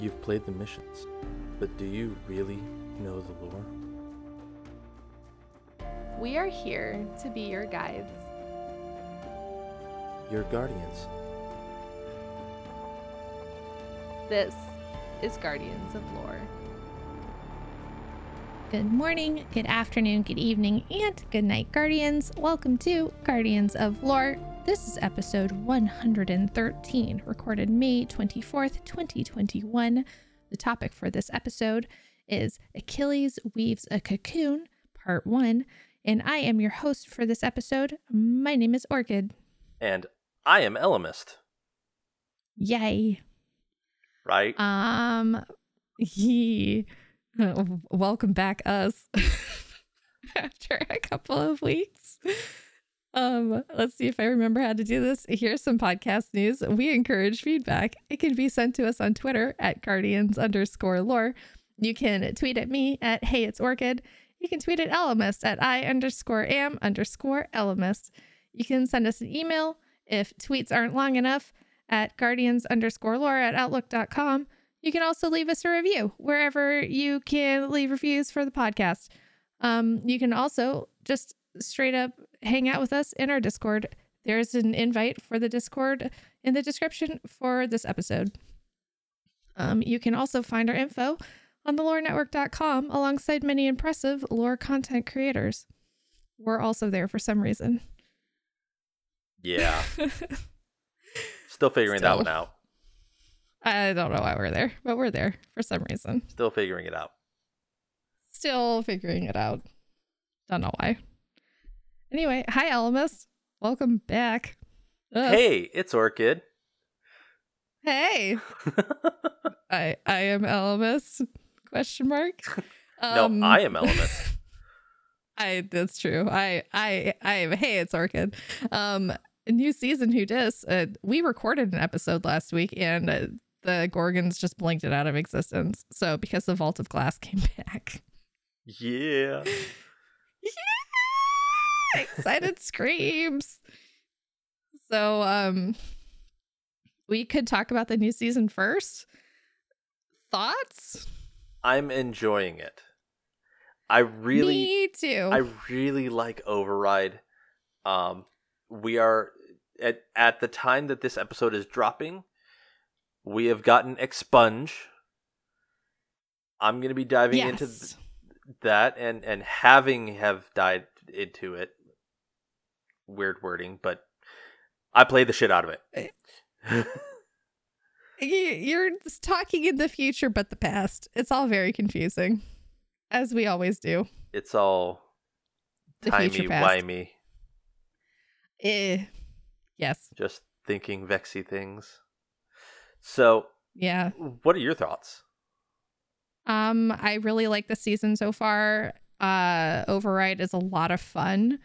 You've played the missions, but do you really know the lore? We are here to be your guides. Your guardians. This is Guardians of Lore. Good morning, good afternoon, good evening, and good night, Guardians. Welcome to Guardians of Lore. This is episode 113, recorded May 24th, 2021. The topic for this episode is Achilles Weaves a Cocoon, Part 1, and I am your host for this episode. My name is Orchid. And I am Elemist, Yay. right? Um, ye. welcome back, us. After a couple of weeks. Um, let's see if I remember how to do this. Here's some podcast news. We encourage feedback. It can be sent to us on Twitter at guardians underscore lore. You can tweet at me at hey it's orchid. You can tweet at Elemist at I underscore am underscore Elemist. You can send us an email if tweets aren't long enough at guardians underscore lore at outlook.com. You can also leave us a review wherever you can leave reviews for the podcast. Um, you can also just straight up hang out with us in our Discord. There's an invite for the Discord in the description for this episode. Um, you can also find our info on thelorenetwork.com alongside many impressive lore content creators. We're also there for some reason. yeah. Still figuring that one out. I don't know why we're there, but we're there for some reason. Still figuring it out. Still figuring it out. Don't know why. Anyway, hi Elemis. Welcome back. Ugh. Hey, it's Orchid. Hey. I I am Elemis. Question mark. no, Um, I am Elemist. I that's true. I I I am hey, it's Orchid. Um new season who dis. Uh, we recorded an episode last week and uh, the Gorgons just blinked it out of existence. So because the Vault of Glass came back. yeah. Excited screams. So um we could talk about the new season first. Thoughts? I'm enjoying it. I really Me too. I really like Override. Um, we are at at the time that this episode is dropping, we have gotten Expunge. I'm gonna be diving into th- that and and having have dived into it. Weird wording, but I played the shit out of it. You- You're talking in the future but the past. It's all very confusing. As we always do. it's all timey wimey, Eh. Yes. just thinking vexy things. So, Yeah. what are your thoughts? Um, I really like the season so far. Uh, Override is a lot of fun.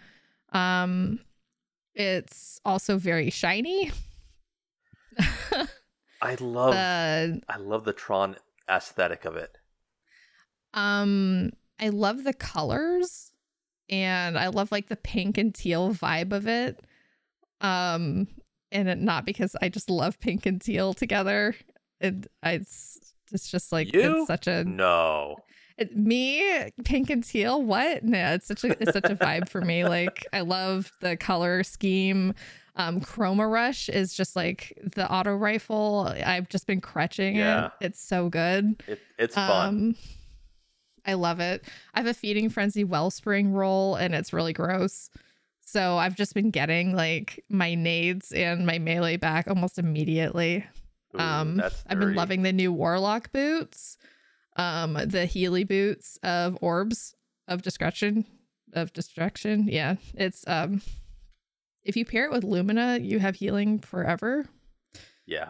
Um, it's also very shiny. I love the I love the Tron aesthetic of it. um, I love the colors, and I love like the pink and teal vibe of it. Um, and it, not because I just love pink and teal together. It, it's, it's just like You? it's such a No. It, me, pink and teal. What? No, it's such a it's such a vibe for me. Like I love the color scheme. Um, Chroma Rush is just like the auto rifle. I've just been crutching Yeah. it. It's so good. It, it's fun. Um, I love it. I have a feeding frenzy wellspring roll, and it's really gross. So I've just been getting like my nades and my melee back almost immediately. Ooh, Um, I've been loving the new warlock boots, um, the Healy boots of orbs of destruction, of destruction. Yeah, it's um, if you pair it with Lumina, you have healing forever. Yeah.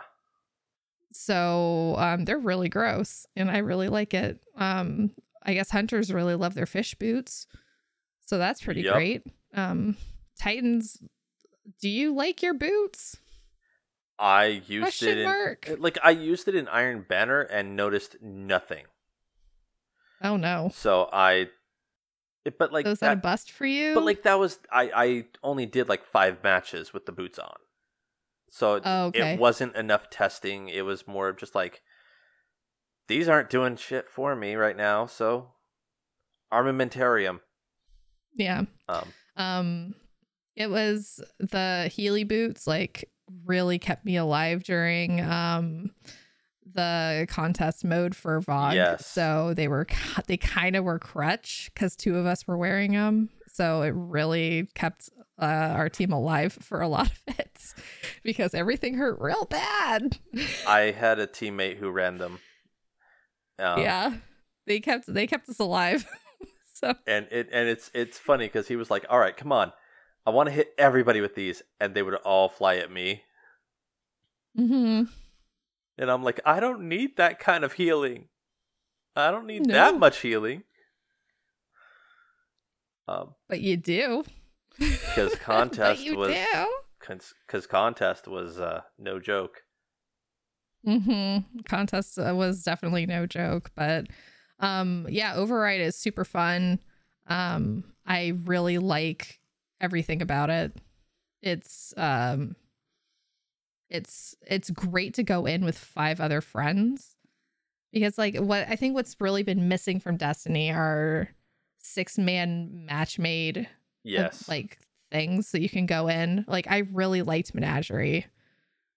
So um, they're really gross, and I really like it. Um, I guess hunters really love their fish boots, so that's pretty Yep. great. Um, Titans, do you like your boots? I used Question it in mark. like I used it in Iron Banner and noticed nothing. Oh no, So I it, but like was that a bust for you? but like that was I I only did like 5 matches with the boots on. So it, Oh, okay. it wasn't enough testing. It was more of just like these aren't doing shit for me right now, so armamentarium. Yeah. Um, Um, it was the Healy boots like really kept me alive during um the contest mode for VoG. Yes. So they were they kind of were crutch because two of us were wearing them. So it really kept uh, our team alive for a lot of it because everything hurt real bad. I had a teammate who ran them. Um, yeah, they kept they kept us alive. so and it and it's it's funny because he was like, "All right, come on, I want to hit everybody with these," and they would all fly at me, mhm. And I'm like, "I don't need that kind of healing. I don't need No. that much healing." Um, but you do because contest was because contest was uh, no joke. Mm-hmm. Contest uh, was definitely no joke, but um, yeah, Override is super fun. Um, I really like everything about it. It's um, it's it's great to go in with five other friends because like what I think what's really been missing from Destiny are six man match made Yes, like things that you can go in. Like I really liked Menagerie.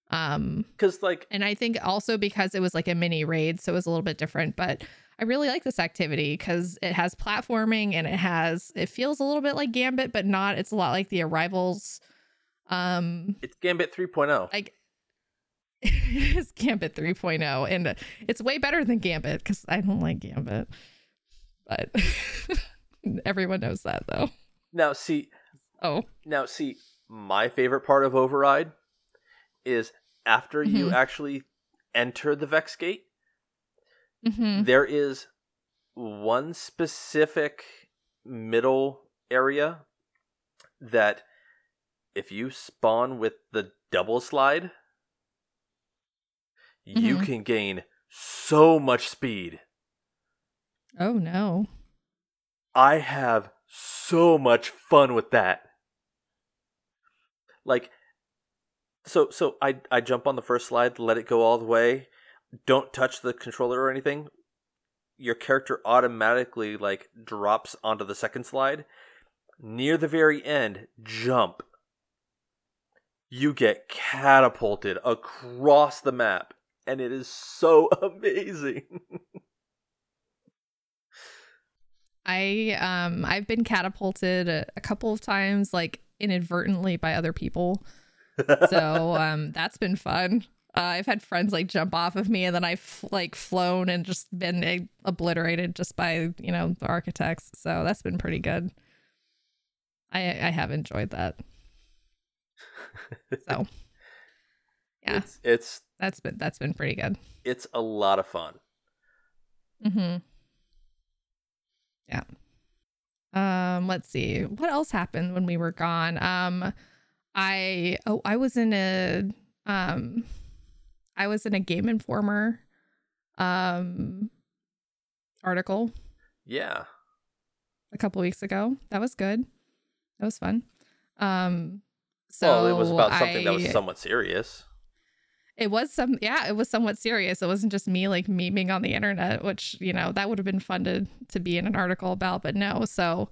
Um, because like and I think also because it was like a mini raid, so it was a little bit different. But I really like this activity because it has platforming and it has it feels a little bit like Gambit, but not. It's a lot like the Arrivals. Um, it's Gambit oh. 3.0. like it's Gambit 3.0, and it's way better than Gambit because I don't like Gambit. But everyone knows that though. Now see, Oh, now see, my favorite part of Override is after you Mhm. actually enter the Vex Gate. hmm there is one specific middle area that if you spawn with the double slide you Mhm. can gain so much speed. Oh no. i have so much fun with that. Like so so i i jump on the first slide let it go all the way. Don't touch the controller or anything. Your character automatically like drops onto the second slide. Near the very end jump. You get catapulted across the map and it is so amazing I um I've been catapulted a, a couple of times like inadvertently by other people. So um that's been fun. Uh, I've had friends like jump off of me and then I've like flown and just been obliterated just by, you know, the architects. So that's been pretty good. I I have enjoyed that. So yeah, it's it's that's been that's been pretty good. it's a lot of fun Mm-hmm. Yeah. Um, let's see. What else happened when we were gone? Um I oh I was in a um I was in a Game Informer um article yeah a couple weeks ago. That was good. That was fun. Um so well it was about something that was somewhat serious it was some yeah it was somewhat serious. It wasn't just me like memeing on the internet which you know that would have been fun to to be in an article about but no. So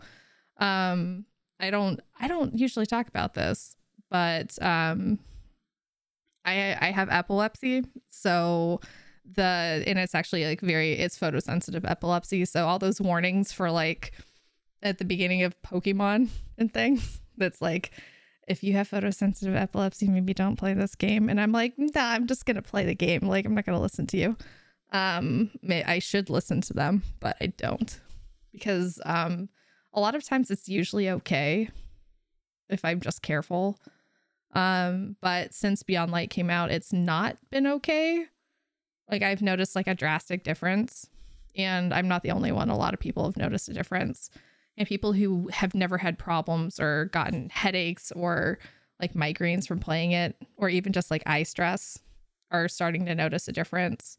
um i don't i don't usually talk about this but um i i have epilepsy. So the and it's actually like very it's photosensitive epilepsy. So all those warnings for like at the beginning of pokemon and things that's like if you have photosensitive epilepsy, maybe don't play this game. And I'm like, nah, I'm just gonna play the game. Like, I'm not gonna listen to you. Um, I should listen to them, but I don't because um, a lot of times it's usually okay if I'm just careful. Um, but since Beyond Light came out, it's not been okay. Like I've noticed like a drastic difference, and I'm not the only one. A lot of people have noticed a difference and people who have never had problems or gotten headaches or like migraines from playing it or even just like eye stress are starting to notice a difference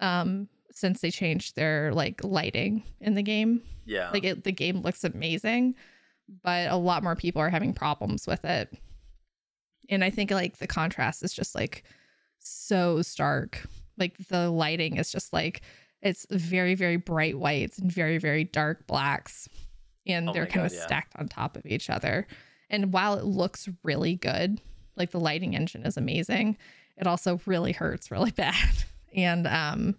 um since they changed their like lighting in the game. Yeah. Like it, the game looks amazing but a lot more people are having problems with it. And i think like the contrast is just like so stark. Like the lighting is just like it's very very bright whites and very very dark blacks, and Oh they're kind God, of yeah. stacked on top of each other. And while it looks really good, like the lighting engine is amazing, it also really hurts really bad. And um,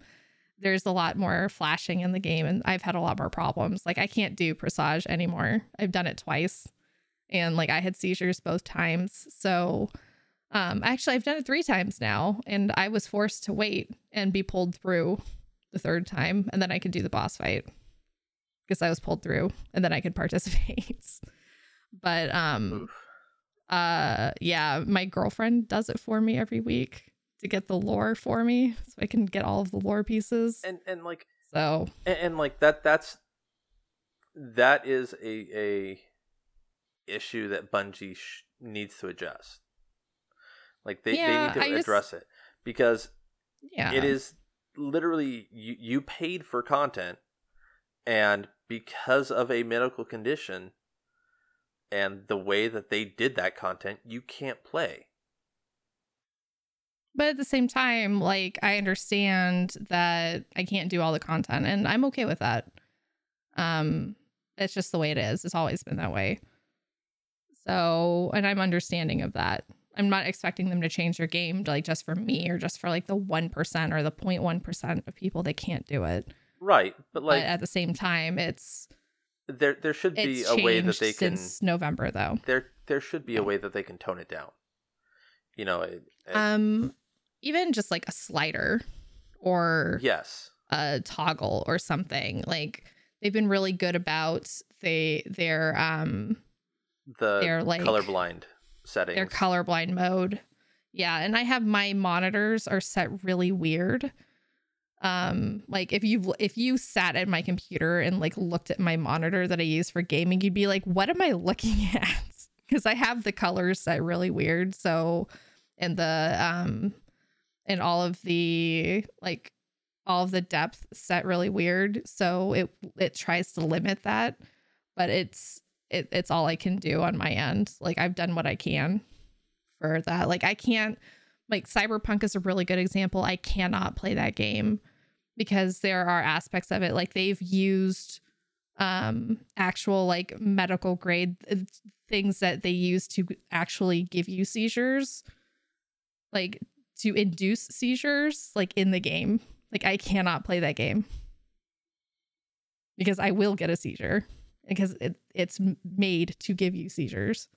there's a lot more flashing in the game, and I've had a lot more problems. Like I can't do Presage anymore. I've done it twice, and like I had seizures both times. So um, actually, I've done it three times now, and I was forced to wait and be pulled through the third time, and then I could do the boss fight because I was pulled through, and then I could participate. but um, Oof. uh yeah my girlfriend does it for me every week to get the lore for me so i can get all of the lore pieces And and like so and, and like that that's that is a a issue that Bungie sh- needs to adjust. Like they, Yeah, they need to just- address it because yeah it is literally you, you paid for content and because of a medical condition and the way that they did that content you can't play. But at the same time like i understand that i can't do all the content and i'm okay with that. Um it's just the way it is. It's always been that way. So and i'm understanding of that. I'm not expecting them to change their game like just for me or just for like the 1% or the 0.1% of people that can't do it right but like but at the same time it's there there should be a way that they can since november though. There there should be a way that they can tone it down. You know it, it- um even just like a slider or yes. a toggle or something like they've been really good about they their um the They're, like- colorblind settings. their colorblind mode. Yeah and i have my monitors are set really weird um like if you if you sat at my computer and like looked at my monitor that i use for gaming you'd be like what am i looking at? Because i have the colors set really weird so and the um and all of the like all of the depth set really weird so it it tries to limit that but it's it, it's all i can do on my end. Like i've done what i can for that. Like i can't like cyberpunk is a really good example. I cannot play that game because there are aspects of it like they've used um actual like medical grade uh, things that they use to actually give you seizures like to induce seizures like in the game. Like i cannot play that game. Because i will get a seizure. Because it, it's made to give you seizures.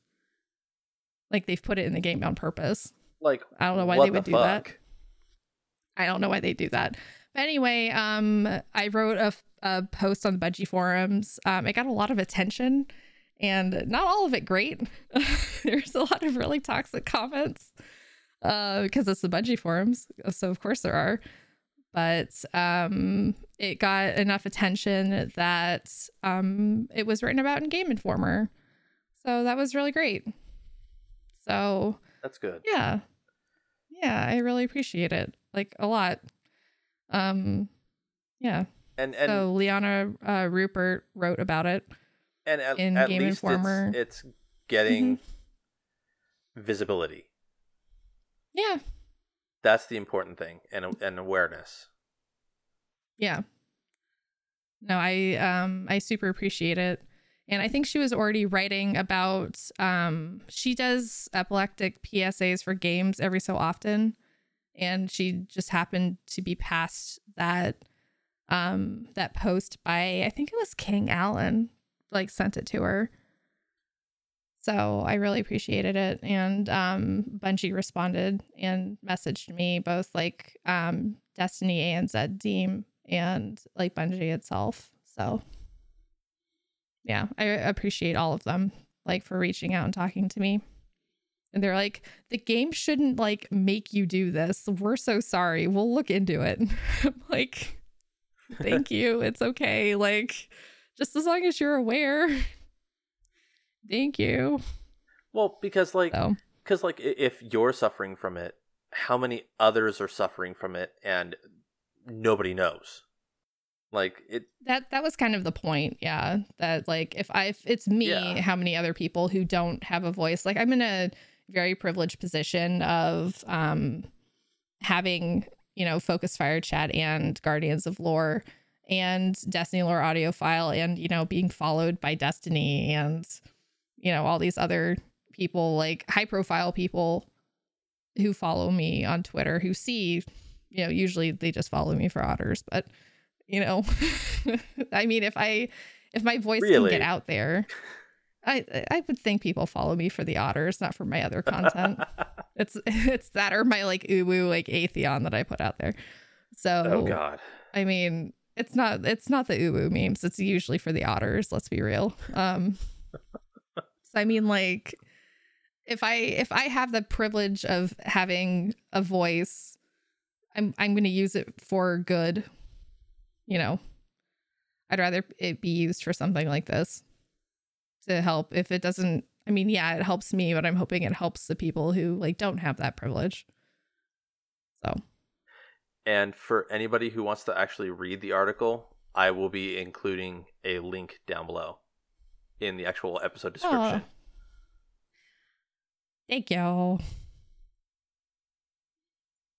Like they've put it in the game on purpose like I don't know why they would the do that. fuck? I don't know why they do that. But anyway, um, I wrote a, a post on the Bungie forums. Um, it got a lot of attention, and not all of it great. There's a lot of really toxic comments uh, because it's the Bungie forums, so of course there are. But um, it got enough attention that um, it was written about in Game Informer, so that was really great. So that's good yeah yeah i really appreciate it like a lot. Um yeah. And and so liana uh, Ruppert wrote about it and at, in at Game least Informer. Mm-hmm. it's, it's getting visibility. Yeah. That's the important thing and and awareness. Yeah. No i um i super appreciate it and i think she was already writing about um she does epileptic psas for games every so often. And she just happened to be past that um that post by i think it was king allen like sent it to her. So i really appreciated it. And um bungie responded and messaged me both like um destiny anz deem and like bungie itself. So yeah i appreciate all of them like for reaching out and talking to me. And they're like the game shouldn't like make you do this. We're so sorry. We'll look into it. Like thank you. It's okay. Like just as long as you're aware. Thank you. Well because like so. because like if you're suffering from it how many others are suffering from it and nobody knows like it that that was kind of the point yeah that like if i if it's me Yeah. how many other people who don't have a voice like i'm in a very privileged position of um having you know, Focus Fire Chat and Guardians of Lore and Destiny Lore audio file and, you know, being followed by Destiny and, you know, all these other people, like high profile people who follow me on Twitter who see, you know, usually they just follow me for otters, but, you know, I mean, if I, if my voice Really? can get out there, I I would think people follow me for the otters, not for my other content. it's it's that or my like uwu like atheon that I put out there. So oh god. I mean, it's not it's not the uwu memes. It's usually for the otters. Let's be real. Um, so I mean, like, if I if I have the privilege of having a voice, I'm I'm going to use it for good. You know, I'd rather it be used for something like this to help. If it doesn't, I mean, yeah, it helps me, but I'm hoping it helps the people who like don't have that privilege. So And for anybody who wants to actually read the article, I will be including a link down below in the actual episode description. Aw. thank you.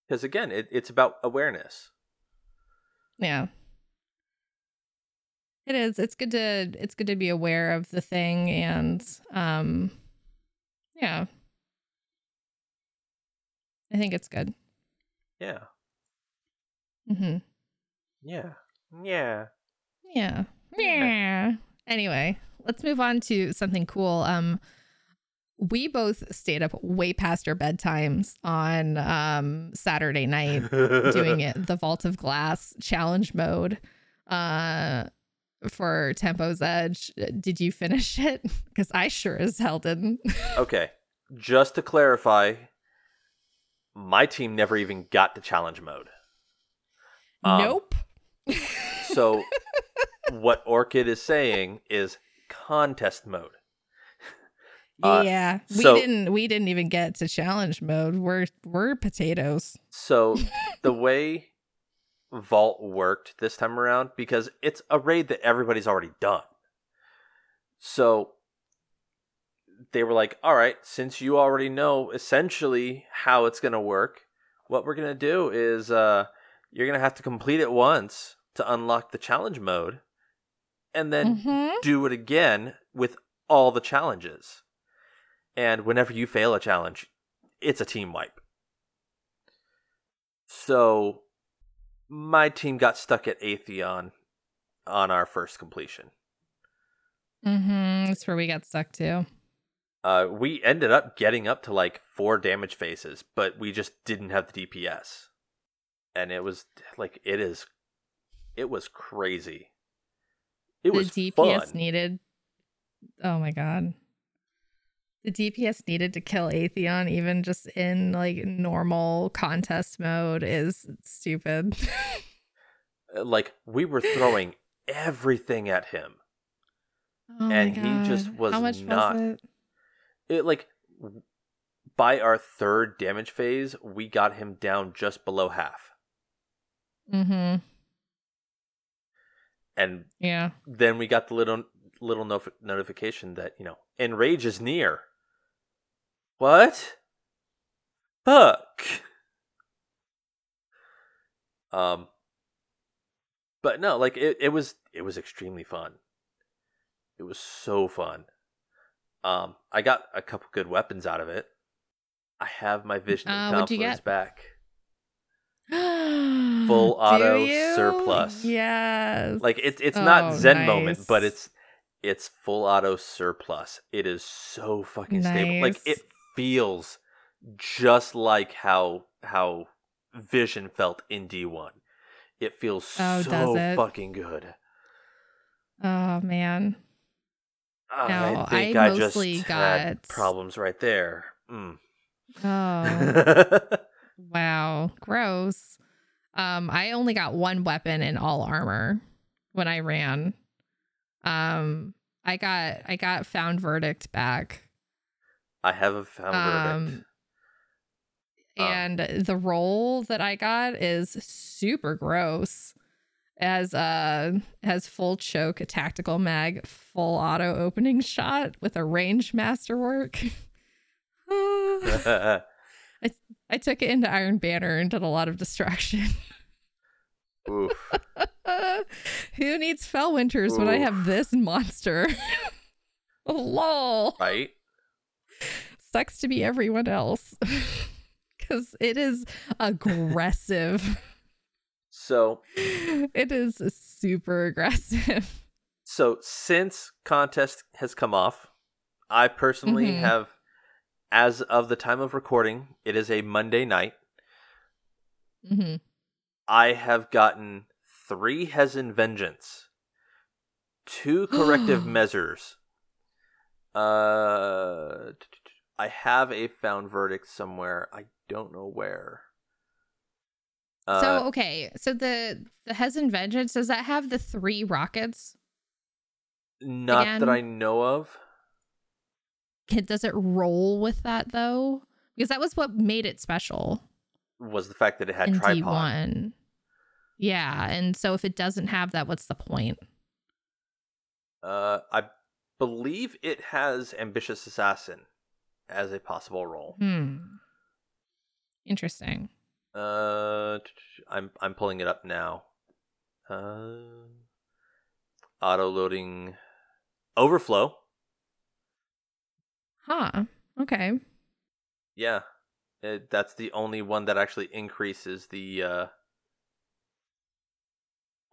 Because again, it, it's about awareness. Yeah. It is. It's good to it's good to be aware of the thing and um yeah. I think it's good. Yeah. Mhm. Yeah. Yeah. Yeah. Yeah. Anyway, let's move on to something cool. Um we both stayed up way past our bedtimes on um Saturday night doing it the Vault of Glass challenge mode uh for Tempo's Edge. Did you finish it? Because I sure as hell didn't. Okay. Just to clarify, my team never even got to challenge mode. Um, nope. So what Orchid is saying is contest mode. uh, yeah, we so- didn't. We didn't even get to challenge mode. We're we're potatoes. So the way Vault worked this time around, because it's a raid that everybody's already done. So they were like, all right, since you already know essentially how it's going to work, what we're going to do is uh, you're going to have to complete it once to unlock the challenge mode and then Mhm. do it again with all the challenges. And whenever you fail a challenge, it's a team wipe. So my team got stuck at Atheon on our first completion. Mm-hmm. That's where we got stuck too. Uh, we ended up getting up to like four damage phases, but we just didn't have the DPS. And it was like it is it was crazy. It the was DPS fun. needed. Oh my god. The DPS needed to kill Atheon, even just in like normal contest mode, is stupid. Uh, like we were throwing everything at him. Oh And he just was How much not- was it? It like by our third damage phase, we got him down just below half. Mm-hmm. And Yeah. then we got the little little nof- notification that you know enrage is near. What? Fuck. Um. But no, like it, it was it was extremely fun. It was so fun. Um, I got a couple good weapons out of it. I have my vision Uh, confluence back. Full auto surplus. Yes. Like it's it's Oh, not Zen moment, but it's it's full auto surplus. It is so fucking stable. Like it feels just like how how Vision felt in D one. It feels Oh, so it? fucking good. Oh man. No, I think I I, just mostly had got- problems right there. Mm. Oh. Wow, gross. Um, I only got one weapon in all armor when I ran. Um, I got I got found verdict back. I have a found verdict. Um, Um, and the role that I got is super gross. As uh has full choke, a tactical mag, full auto opening shot with a range masterwork. I I took it into Iron Banner and did a lot of distraction. Oof. Who needs Felwinters when I have this monster? Lol. Right? Sucks to be everyone else. Because it is aggressive. So it is super aggressive. so since contest has come off, I personally Mhm. have as of the time of recording, it is a Monday night. Mm-hmm. I have gotten three Hezen Vengeance, two corrective measures. Uh, I have a found verdict somewhere. I don't know where. Uh, so okay, so the the Hezen Vengeance does that have the three rockets? not again- that I know of. It, does it roll with that though? Because that was what made it special Was the fact that it had in tripod. D1. Yeah, and so if it doesn't have that, what's the point? Uh, I believe it has ambitious assassin as a possible role. Hmm. Interesting. Uh, I'm I'm pulling it up now. Uh, auto loading, overflow. Huh. Okay. Yeah, it, that's the only one that actually increases the uh,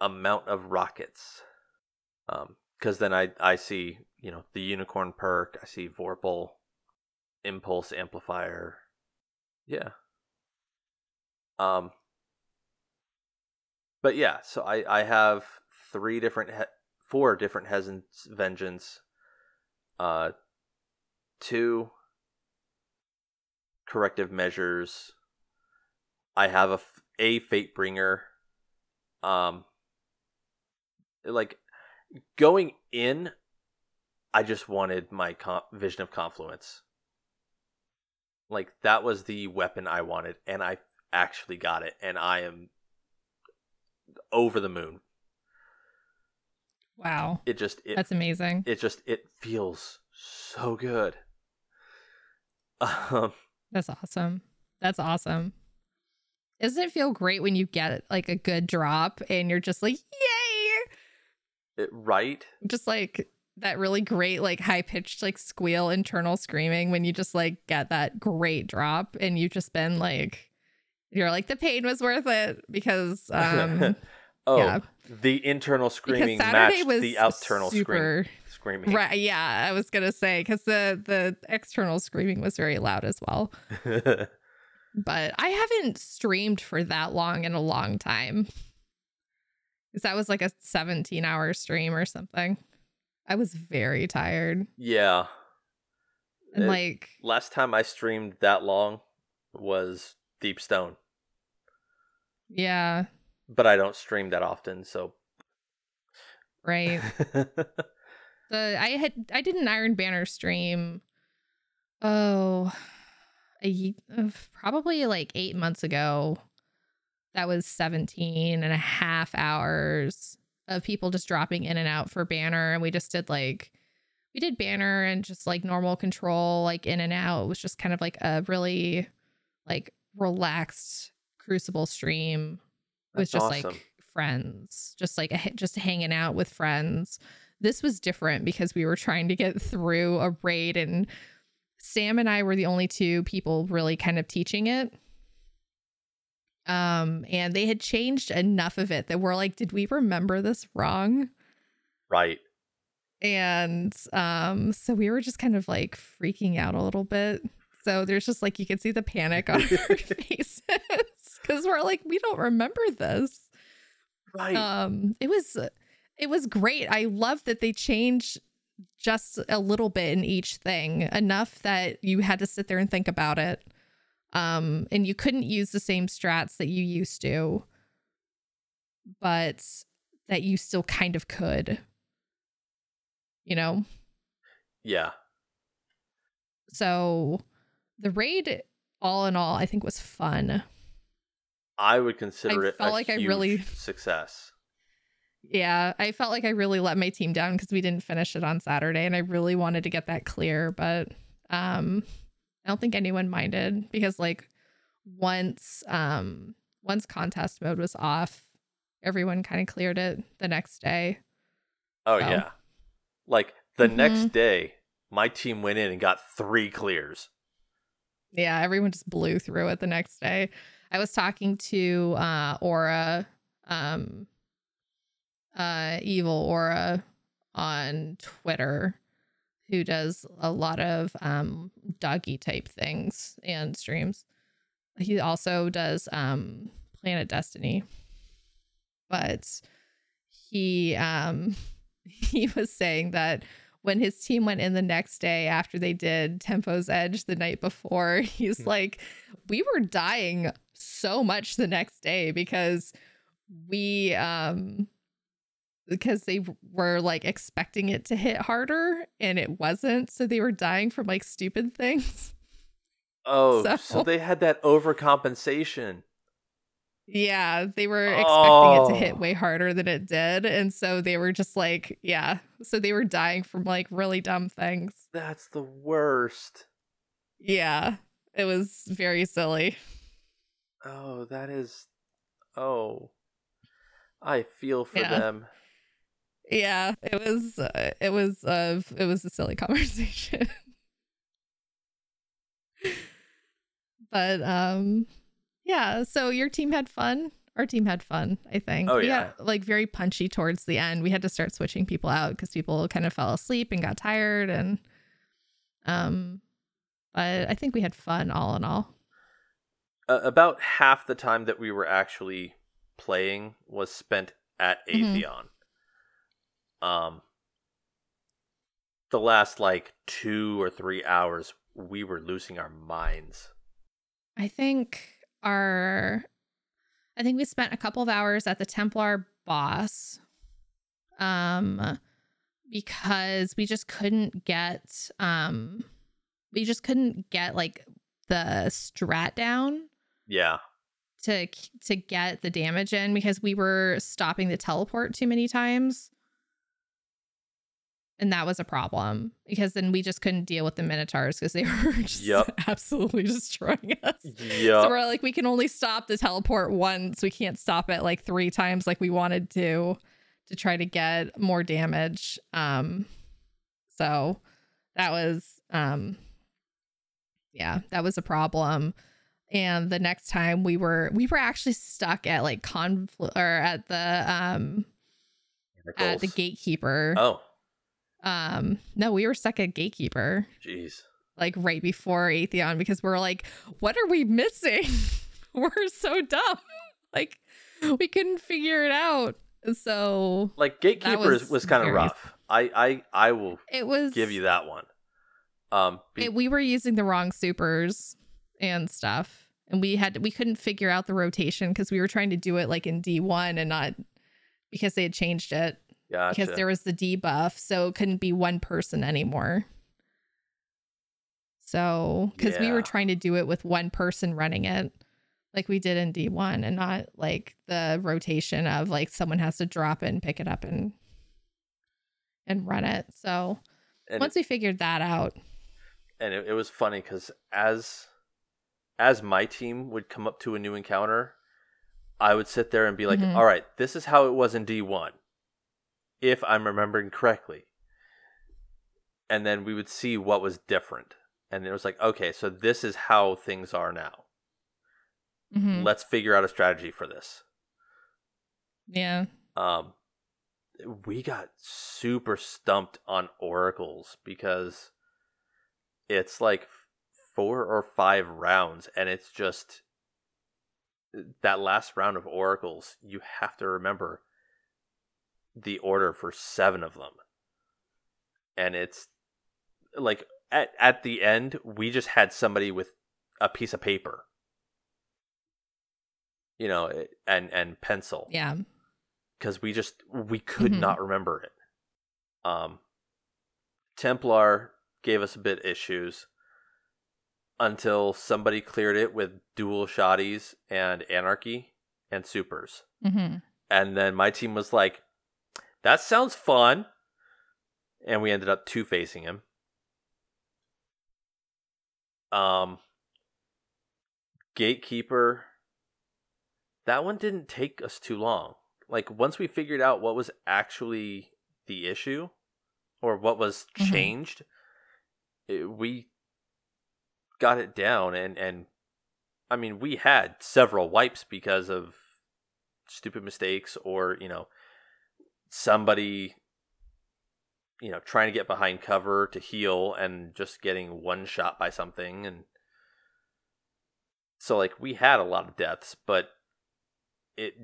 amount of rockets. Um, because then I I see you know the unicorn perk. I see Vorpal, impulse amplifier. Yeah. Um. But yeah, so I I have three different he- four different Hezen's vengeance. Uh. Two corrective measures. I have a, a fate bringer. Um like going in I just wanted my vision of confluence. Like that was the weapon I wanted and I actually got it and I am over the moon. Wow. It just it That's amazing. it just it feels so good. Um That's awesome. That's awesome. Doesn't it feel great when you get like a good drop and you're just like, yay? it, right? Just like that really great, like high pitched, like squeal internal screaming when you just like get that great drop and you've just been like, you're like, the pain was worth it because, um, oh, yeah. the internal screaming matched the external scream, screaming. right. Yeah. I was to say, because the, the external screaming was very loud as well. but I haven't streamed for that long in a long time. Because that was like a 17 hour stream or something. I was very tired. yeah. And It- like, Last time I streamed that long was Deep Stone, yeah, but I don't stream that often, so right. The I had I did an Iron Banner stream. Oh, a, uh, probably like eight months ago. That was 17 and a half hours of people just dropping in and out for banner. And we just did like, we did banner and just like normal control, like in and out. It was just kind of like a really like relaxed crucible stream with That's just awesome. like friends, just like a, just hanging out with friends. This was different because we were trying to get through a raid, and Sam and I were the only two people really kind of teaching it. Um, and they had changed enough of it that we're like, did we remember this wrong? right. And um, so we were just kind of like freaking out a little bit. So there's just like you can see the panic on our faces because we're like, we don't remember this. Right. Um, it was it was great. I love that they changed just a little bit in each thing, enough that you had to sit there and think about it. Um, and you couldn't use the same strats that you used to, but that you still kind of could. You know? yeah. So the raid all in all, I think was fun. I would consider I it felt a like I really- success. Yeah, I felt like I really let my team down because we didn't finish it on Saturday and I really wanted to get that clear, but um I don't think anyone minded because like once um once contest mode was off, everyone kind of cleared it the next day. Oh So- yeah. Like the next Mhm. day, my team went in and got three clears. Yeah, everyone just blew through it the next day. I was talking to uh Aura, um uh evil Aura on Twitter who does a lot of um doggy type things and streams. He also does um Planet Destiny. But he um he was saying that when his team went in the next day after they did Tempo's Edge the night before, he's like, we were dying so much the next day because we um because they were like expecting it to hit harder and it wasn't so they were dying from like stupid things Oh, so, So- they had that overcompensation. yeah they were expecting it to Oh. hit way harder than it did and so they were just like yeah so they were dying from like really dumb things That's the worst. yeah it was very silly Oh, that is. Oh, I feel for Yeah. them. Yeah, it was uh, it was uh it was a silly conversation. but um yeah, so your team had fun. Our team had fun, I think. Oh, we yeah. got like very punchy towards the end. We had to start switching people out because people kind of fell asleep and got tired and um but I think we had fun all in all. Uh, about half the time that we were actually playing was spent at Mhm. Atheon. Um, the last like two or three hours, we were losing our minds. I think our I think we spent a couple of hours at the Templar boss. Um because we just couldn't get um we just couldn't get like the strat down Yeah, to to get the damage in because we were stopping the teleport too many times. And that was a problem because then we just couldn't deal with the minotaurs because they were just Yep. absolutely destroying us. yeah. So we're like, we can only stop the teleport once. We can't stop it like three times like we wanted to to try to get more damage. Um so that was um yeah, that was a problem. And the next time we were we were actually stuck at like confl or at the um at the gatekeeper. Oh, Um no, we were stuck at gatekeeper jeez. like right before Atheon because we're like, what are we missing? we're so dumb. Like we couldn't figure it out. So Like Gatekeeper was, was was kind of rough. I, I, I will it was give you that one. Um, be- it- we were using the wrong supers and stuff. And we had we couldn't figure out the rotation because we were trying to do it like in D1 and not because they had changed it. Gotcha. because there was the debuff, so it couldn't be one person anymore. So, because we were trying to do it with one person running it, like we did in D1, and not like the rotation of like someone has to drop it and pick it up and and run it. So and once we figured that out, and it, it was funny because as as my team would come up to a new encounter i would sit there and be like Mhm. all right this is how it was in d1 if i'm remembering correctly. And then we would see what was different. And it was like okay so this is how things are now. Mhm. let's figure out a strategy for this. Yeah, um we got super stumped on oracles because it's like four or five rounds and it's just that last round of oracles you have to remember the order for seven of them and it's like at, at the end we just had somebody with a piece of paper you know and and pencil yeah, because we just we could Mhm. not remember it. Um, Templar gave us a bit issues until somebody cleared it with dual shotties and anarchy and supers, Mm-hmm. and then my team was like, "That sounds fun," and we ended up two facing him. Um, gatekeeper that one didn't take us too long like once we figured out what was actually the issue or what was Mhm. changed it, we got it down and and i mean we had several wipes because of stupid mistakes or you know somebody you know trying to get behind cover to heal and just getting one shot by something and so like we had a lot of deaths but it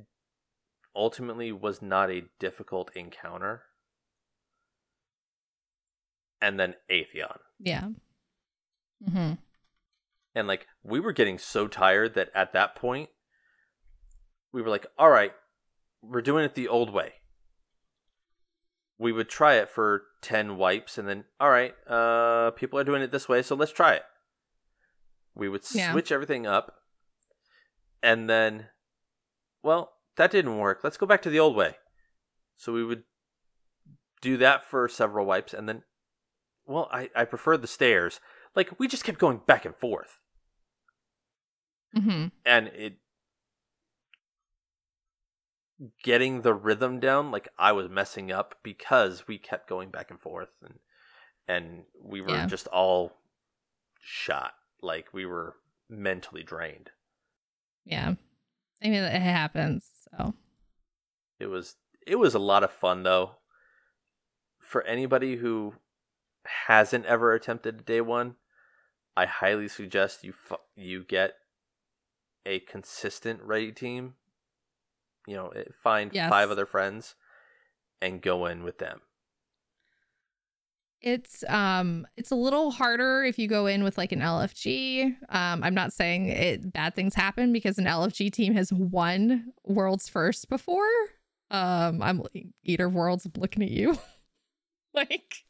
ultimately was not a difficult encounter and then atheon Yeah. Mm-hmm. and like we were getting so tired that at that point we were like all right we're doing it the old way we would try it for 10 wipes and then all right uh people are doing it this way so let's try it. We would Yeah. switch everything up and then well that didn't work. Let's go back to the old way. So we would do that for several wipes and then well i i prefer the stairs. Like we just kept going back and forth. Mm-hmm. and it getting the rhythm down like i was messing up because we kept going back and forth and and we were Yeah. just all shot like we were mentally drained Yeah. I mean, it happens. So it was it was a lot of fun though for anybody who hasn't ever attempted a day one i highly suggest you fu- you get a consistent raid team you know eh, find Yes. five other friends and go in with them it's um it's a little harder if you go in with like an LFG. Um, I'm not saying it bad things happen because an LFG team has won world's first before. Um, I'm Eater of Worlds. I'm looking at you. like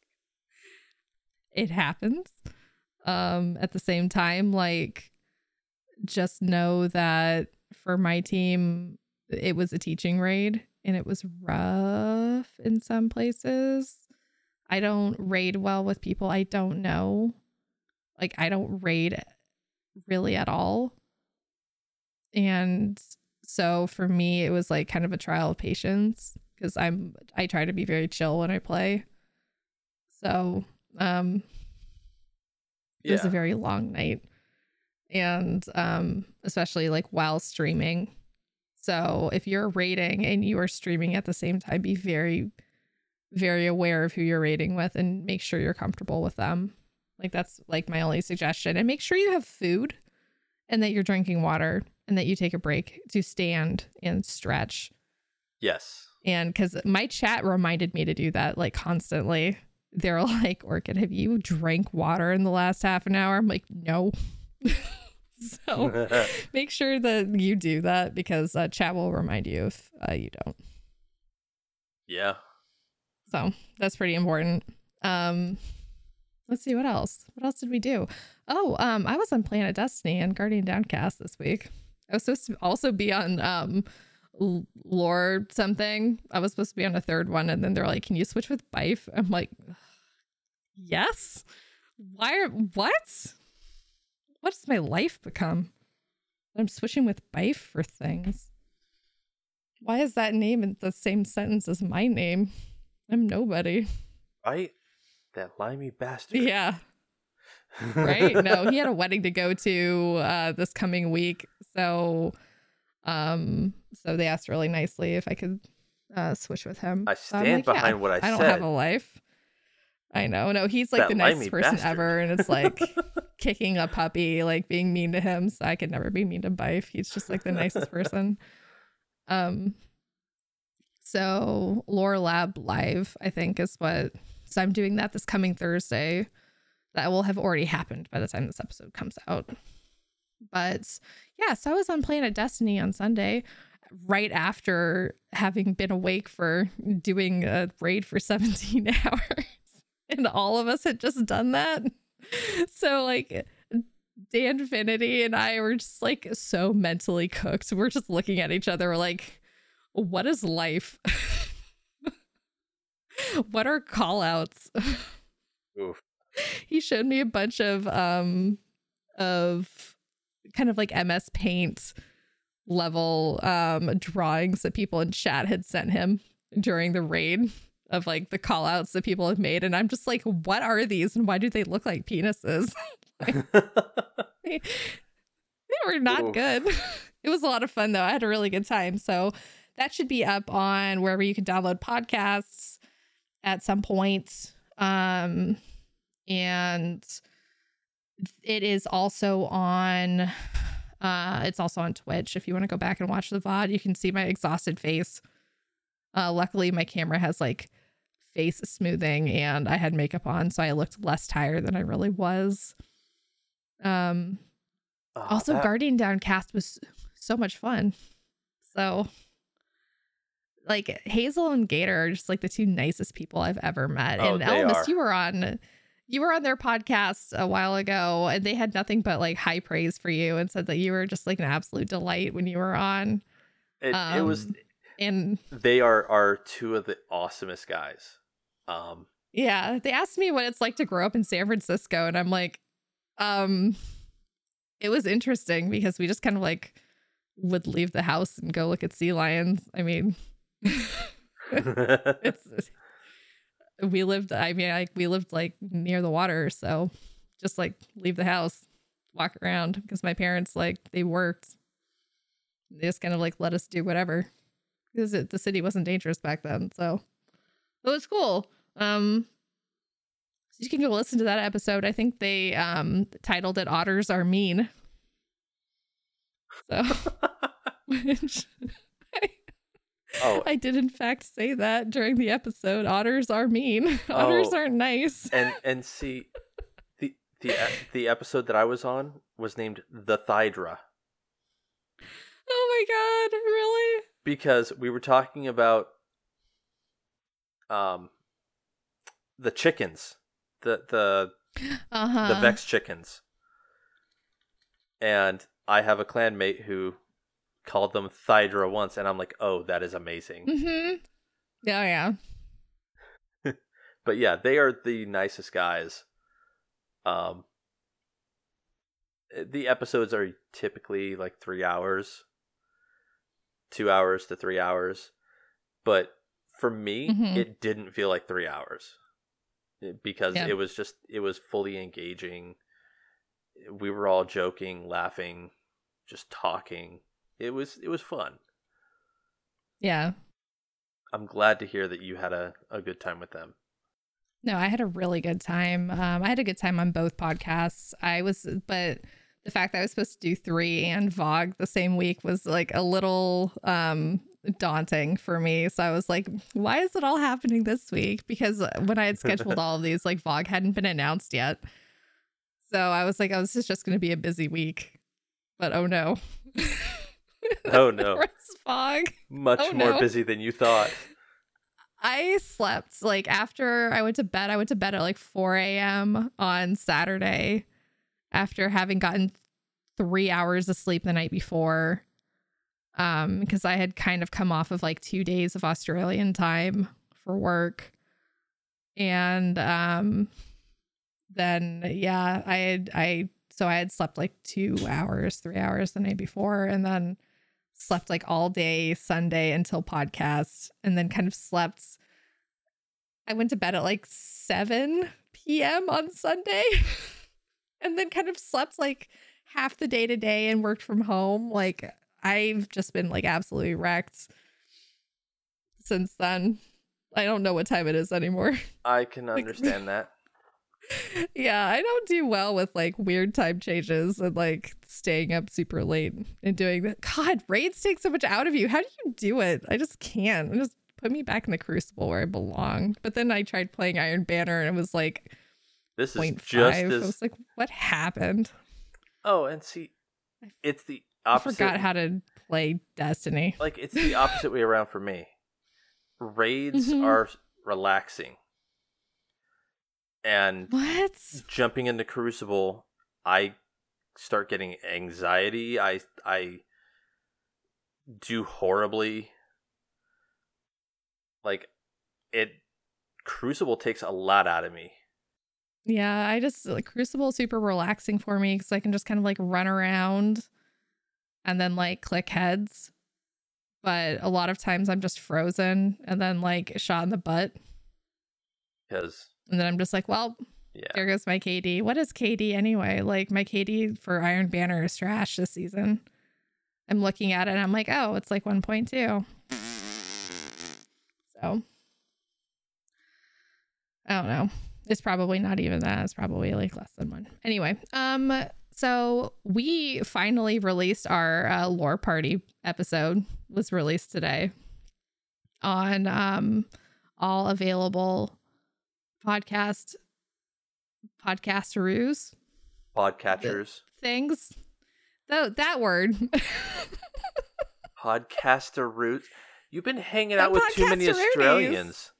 it happens. Um, at the same time, like just know that for my team, it was a teaching raid and it was rough in some places. I don't raid well with people I don't know. Like I don't raid really at all. And so for me it was like kind of a trial of patience because I'm I try to be very chill when I play. So, um it was a very long night. And um especially like while streaming. So if you're rating and you are streaming at the same time, be very very aware of who you're rating with and make sure you're comfortable with them. Like that's like my only suggestion. And make sure you have food and that you're drinking water and that you take a break to stand and stretch. yes And cuz my chat reminded me to do that like constantly. They're like, "Orchid, have you drank water in the last half an hour?" I'm like, "No." so, make sure that you do that because uh, chat will remind you if uh, you don't. yeah So that's pretty important. Um, let's see what else. What else did we do? Oh, um, I was on Planet Destiny and Guardian Downcast this week. I was supposed to also be on um lore something. I was supposed to be on a third one, and then they're like, "Can you switch with Byf?" I'm like, "Yes." Why? Are, what? What does my life become? I'm switching with Byf for things. Why is that name in the same sentence as my name? I'm nobody. right that limey bastard Yeah, right? No, he had a wedding to go to uh this coming week. So um so they asked really nicely if I could uh switch with him. I So stand like, yeah, behind what I said. I don't have a life. I know. No, he's like That the nicest person bastard. ever and it's like kicking a puppy, like being mean to him. So I could never be mean to Byf. He's just like the nicest person. Um so Lore Lab Live, I think, is what so I'm doing that this coming Thursday. That will have already happened by the time this episode comes out. But yeah, so I was on Planet Destiny on Sunday, right after having been awake for doing a raid for 17 hours. And all of us had just done that. So like Dan Infinity and I were just like so mentally cooked. We're just looking at each other we're like, what is life? what are call outs? Oof. he showed me a bunch of um of kind of like MS Paint level um drawings that people in chat had sent him during the raid of like the call outs that people have made and I'm just like what are these and why do they look like penises? they, they were not Oof. good. It was a lot of fun though. I had a really good time. So that should be up on wherever you can download podcasts at some point. Um and it is also on uh it's also on Twitch. If you want to go back and watch the VOD, you can see my exhausted face. Uh luckily my camera has like face smoothing and I had makeup on, so I looked less tired than I really was. Um Oh, also that- Guardian Downcast was so much fun. So like Hazel and Gator are just like the two nicest people I've ever met. Oh, and are. you were on you were on their podcast a while ago and they had nothing but like high praise for you and said that you were just like an absolute delight when you were on. it, it was um, And they are are two of the awesomest guys. Um yeah, they asked me what it's like to grow up in San Francisco and I'm like um it was interesting because we just kind of like would leave the house and go look at sea lions. I mean, it's we lived i mean like we lived like near the water so just like leave the house walk around because my parents like they worked they just kind of like let us do whatever because it, the city wasn't dangerous back then so it was cool um so you can go listen to that episode i think they um titled it otters are mean so which oh I did in fact say that during the episode. Otters are mean. Otters Oh. aren't nice. and and see the the the episode that I was on was named the Thydra Oh my god, really? because we were talking about um the chickens the the Uh-huh. the Vex chickens and I have a clanmate who called them Thydra once and I'm like oh that is amazing Mm-hmm. Yeah, yeah. but yeah, they are the nicest guys. Um, the episodes are typically like three hours, two hours to three hours, but for me, Mhm. it didn't feel like three hours because Yeah. it was just it was fully engaging. We were all joking, laughing, just talking. It was it was fun. Yeah. I'm glad to hear that you had a, a good time with them. No, I had a really good time. Um, I had a good time on both podcasts. I was, but the fact that I was supposed to do three and VoG the same week was like a little um daunting for me. So I was like, why is it all happening this week? Because when I had scheduled all of these, like VoG hadn't been announced yet. So I was like, oh, this is just going to be a busy week. But oh no. Oh, no. VoG? Much Oh, more no. busy than you thought. I slept like after I went to bed. I went to bed at like 4 a.m. on Saturday after having gotten three hours of sleep the night before. Um, because I had kind of come off of like two days of Australian time for work. And um then yeah, I had I so I had slept like two hours, three hours the night before, and then slept like all day Sunday until podcast, and then kind of slept. I went to bed at like 7 p.m. on Sunday, and then kind of slept like half the day today and worked from home. Like, I've just been like absolutely wrecked since then. I don't know what time it is anymore. I can understand that. yeah, I don't do well with like weird time changes and like staying up super late and doing that. God, raids take so much out of you. How do you do it? I just can't. Just put me back in the crucible where I belong. But then I tried playing Iron Banner and it was like This is 0.5. just I as was like, what happened? Oh, and see it's the I forgot how to play Destiny. like it's the opposite way around for me. Raids Mhm. are relaxing. And What? jumping into Crucible, I start getting anxiety. I I do horribly. Like it Crucible takes a lot out of me. Yeah, I just like Crucible is super relaxing for me because I can just kind of like run around and then like click heads. But a lot of times I'm just frozen and then like shot in the butt. Because And then I'm just like, well, yeah, there goes my KD. What is KD anyway? Like my KD for Iron Banner is trash this season. I'm looking at it and I'm like, oh, it's like 1.2. So I don't know. It's probably not even that. It's probably like less than one. Anyway, um, so we finally released our uh, lore party episode. Was released today on um all available podcast podcasteroos podcatchers, things. Though that word. podcaster roots. You've been hanging out with too many. Australians.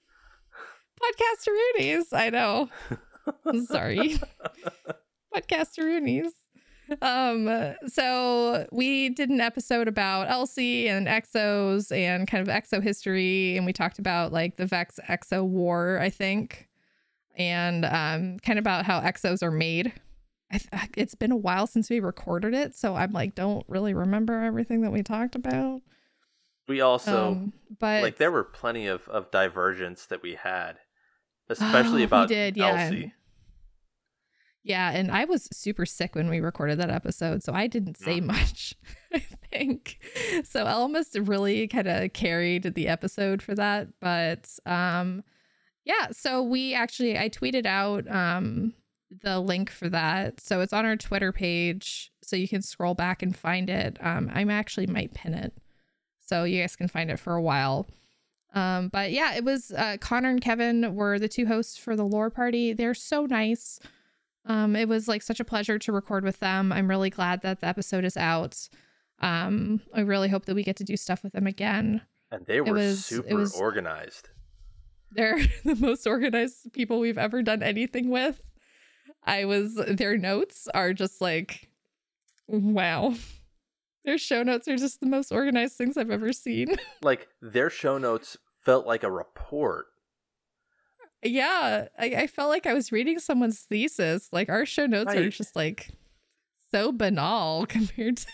Podcasteroonies. I know. Sorry. Podcasteroonies. Um, so we did an episode about Elsie and exos and kind of exo history, and we talked about like the Vex Exo War, I think, and um, kind of about how exos are made. I th- it's been a while since we recorded it, so I'm like, don't really remember everything that we talked about. We also um, but like there were plenty of of divergence that we had, especially Oh, about did, yeah. Elsie. Yeah, and I was super sick when we recorded that episode, so I didn't say Mm. much, I think. So Elmas really kind of carried the episode for that, but um yeah, so we actually I tweeted out um the link for that. So it's on our Twitter page, so you can scroll back and find it. Um I'm actually might pin it. So you guys can find it for a while. Um, but yeah, it was uh, Connor and Kevin were the two hosts for the lore party. They're so nice. Um, it was like such a pleasure to record with them. I'm really glad that the episode is out. Um, I really hope that we get to do stuff with them again. And they were was- super was- organized. They're the most organized people we've ever done anything with. I was their notes are just like wow. Their show notes are just the most organized things I've ever seen. Like their show notes felt like a report. Yeah, I, I felt like I was reading someone's thesis. Like our show notes are just like so banal compared to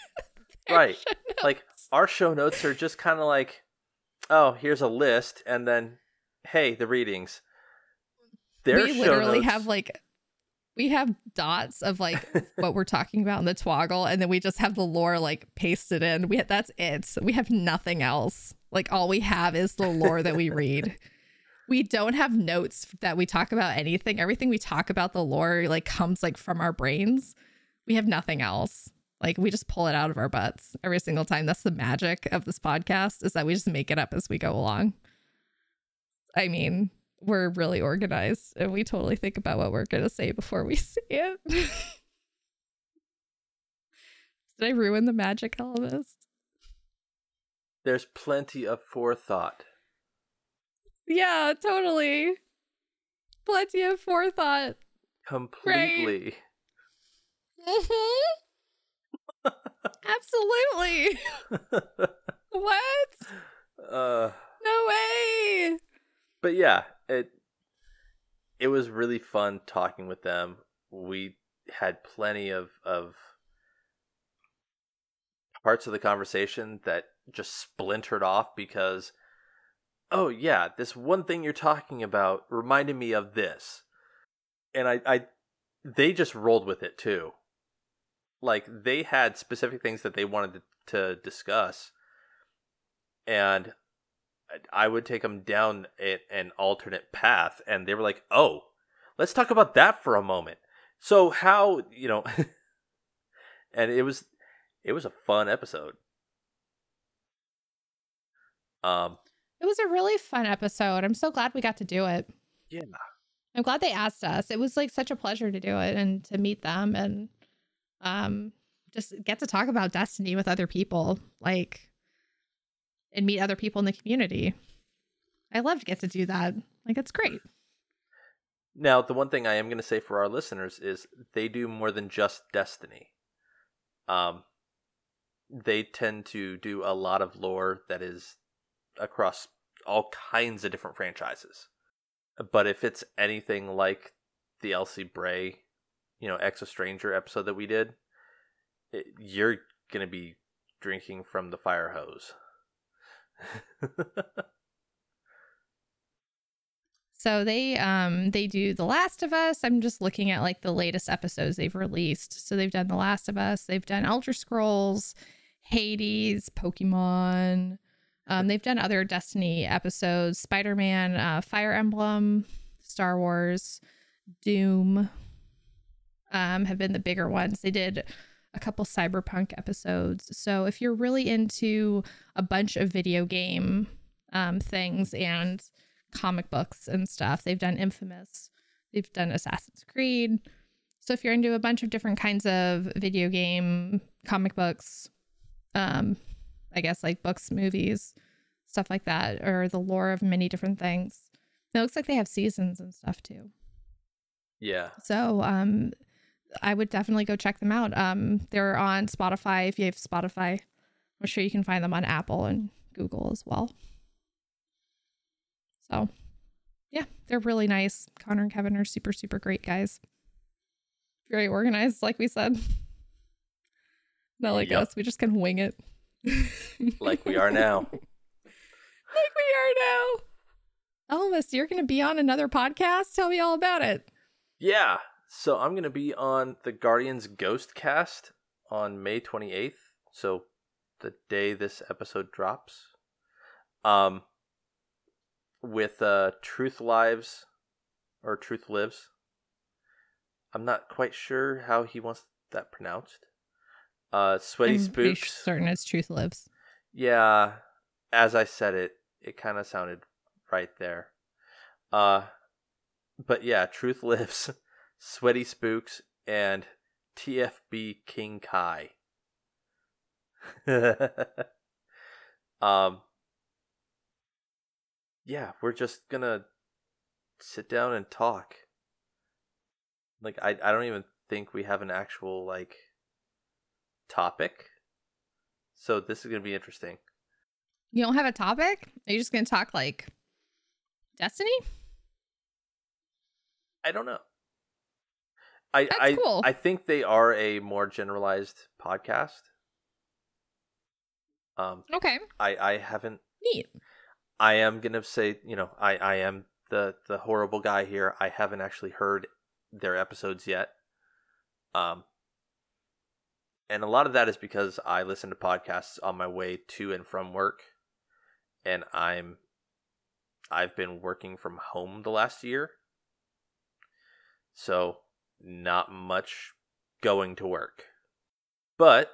Right. Like our show notes are just kind of like, oh, here's a list, and then, hey, the readings. Their we literally notes- have like we have dots of like what we're talking about in the twoggle and then we just have the lore like pasted in we that's it we have nothing else like all we have is the lore that we read we don't have notes that we talk about anything everything we talk about the lore like comes like from our brains we have nothing else like we just pull it out of our butts every single time that's the magic of this podcast is that we just make it up as we go along i mean we're really organized and we totally think about what we're going to say before we say it. Did I ruin the magic, Elvis? There's plenty of forethought. Yeah, totally. Plenty of forethought. Completely. Mhm. Absolutely. what? uh, No way. but yeah, it it was really fun talking with them. We had plenty of of parts of the conversation that just splintered off because oh yeah, this one thing you're talking about reminded me of this. And I I they just rolled with it too. Like they had specific things that they wanted to, discuss and I would take them down an alternate path, and they were like, "Oh, let's talk about that for a moment." So how you know, and it was it was a fun episode. Um, It was a really fun episode. I'm so glad we got to do it. yeah, I'm glad they asked us. It was like such a pleasure to do it and to meet them and um just get to talk about Destiny with other people, like and meet other people in the community. I love to get to do that. Like it's great. Now, the one thing I am going to say for our listeners is they do more than just Destiny. Um, they tend to do a lot of lore that is across all kinds of different franchises. But if it's anything like the Elsie Bray, you know, Exo Stranger episode that we did, it, you're gonna be drinking from the fire hose. So they um they do The Last of Us. I'm just looking at like the latest episodes they've released. So they've done The Last of Us, they've done Elder Scrolls, Hades, Pokemon. Um, they've done other Destiny episodes, Spider-Man, uh, Fire Emblem, Star Wars, Doom. Um, have been the bigger ones. They did a couple cyberpunk episodes. So if you're really into a bunch of video game um, things and comic books and stuff. They've done Infamous, they've done Assassin's Creed. So if you're into a bunch of different kinds of video game, comic books, um, I guess like books, movies, stuff like that, or the lore of many different things. It looks like they have seasons and stuff too. Yeah. So um I would definitely go check them out. Um they're on Spotify if you have Spotify. I'm sure you can find them on Apple and Google as well. So, yeah, they're really nice. Connor and Kevin are super, super great guys. Very organized, like we said. Not like Yep. us. We just can wing it. Like we are now. like we are now. Elvis, you're going to be on another podcast? Tell me all about it. Yeah. So I'm going to be on the Guardians Ghost Cast on May 28th. So the day this episode drops. Um with uh Truth Lives or Truth Lives. I'm not quite sure how he wants that pronounced. Uh Sweaty I'm pretty Spooks. certain as Truth Lives. Yeah, as I said it, it kind of sounded right there. Uh, but yeah, Truth Lives, Sweaty Spooks, and TFB King Kai. um, yeah, we're just gonna sit down and talk. Like, I, I don't even think we have an actual, like, topic. So this is gonna be interesting. You don't have a topic? Are you just going to talk like Destiny? I don't know. I That's I cool. I think they are a more generalized podcast. Um, Okay. I I haven't. Neat. I am gonna say, you know, I I am the the horrible guy here. I haven't actually heard their episodes yet. Um, and a lot of that is because I listen to podcasts on my way to and from work, and I'm I've been working from home the last year, so not much going to work. But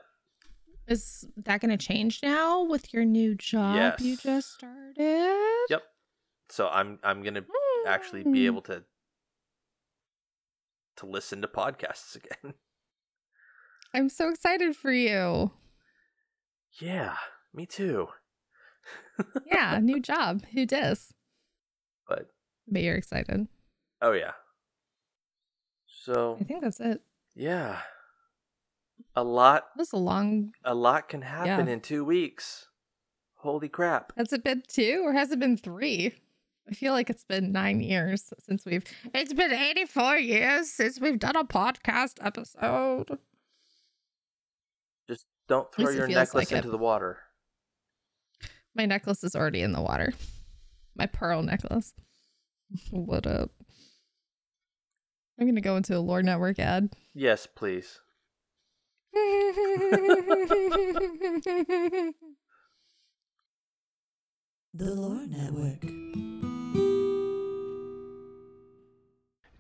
Is that going to change now with your new job yes. you just started? Yep. so I'm I'm gonna actually be Hmm. able to to listen to podcasts again. I'm so excited for you. yeah, me too. Yeah, new job. Who dis? But But you're excited. oh yeah. So I think that's it. yeah, a lot That was a long. a lot can happen Yeah. in two weeks. Holy crap! Has it been two or has it been three? I feel like it's been nine years since we've. It's been 84 years since we've done a podcast episode. Just don't throw your necklace like it. into the water. My necklace is already in the water. My pearl necklace. what up? I'm gonna go into a lore network ad. Yes, please. The Lore Network.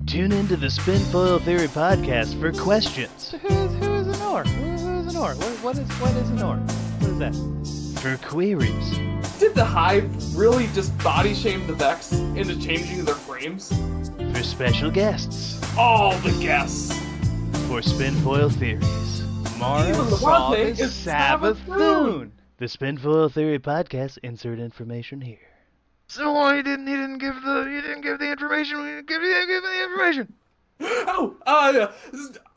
Tune into the Spinfoil Theory podcast for questions. Who is, who is an or? Who, who is an or? What, what is what is an or? What is that? For queries. Did the Hive really just body shame the Vex into changing their frames? For special guests. All the guests. For Spinfoil Theories. Mara Even the saw one the thing is Sabbathmoon. Sabbathmoon. The Spinfoil Theory podcast. Insert information here. So why didn't he didn't give the he didn't give the information? He didn't give the, give the information. Oh, uh,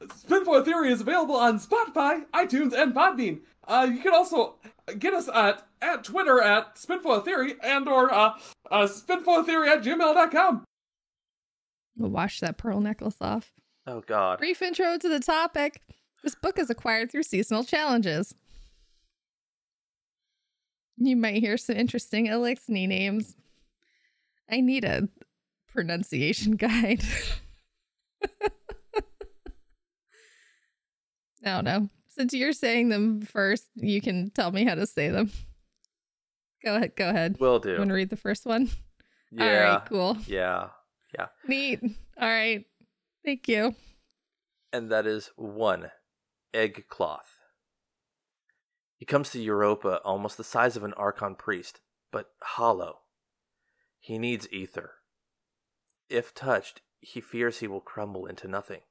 Spinfoil Theory is available on Spotify, iTunes, and Podbean. Uh, you can also get us at at Twitter at Spinfoil Theory and or uh, uh Spinfoil Theory at gmail.com. We'll wash that pearl necklace off. Oh God. Brief intro to the topic. This book is acquired through seasonal challenges. You might hear some interesting Eliksni names. I need a pronunciation guide. I don't know. Since you're saying them first, you can tell me how to say them. Go ahead. Go ahead. Will do. You want to read the first one? Yeah. All right. Cool. Yeah. Yeah. Neat. All right. Thank you. and that is one egg cloth. He comes to Europa almost the size of an Archon priest, but hollow. He needs ether. If touched, he fears he will crumble into nothing.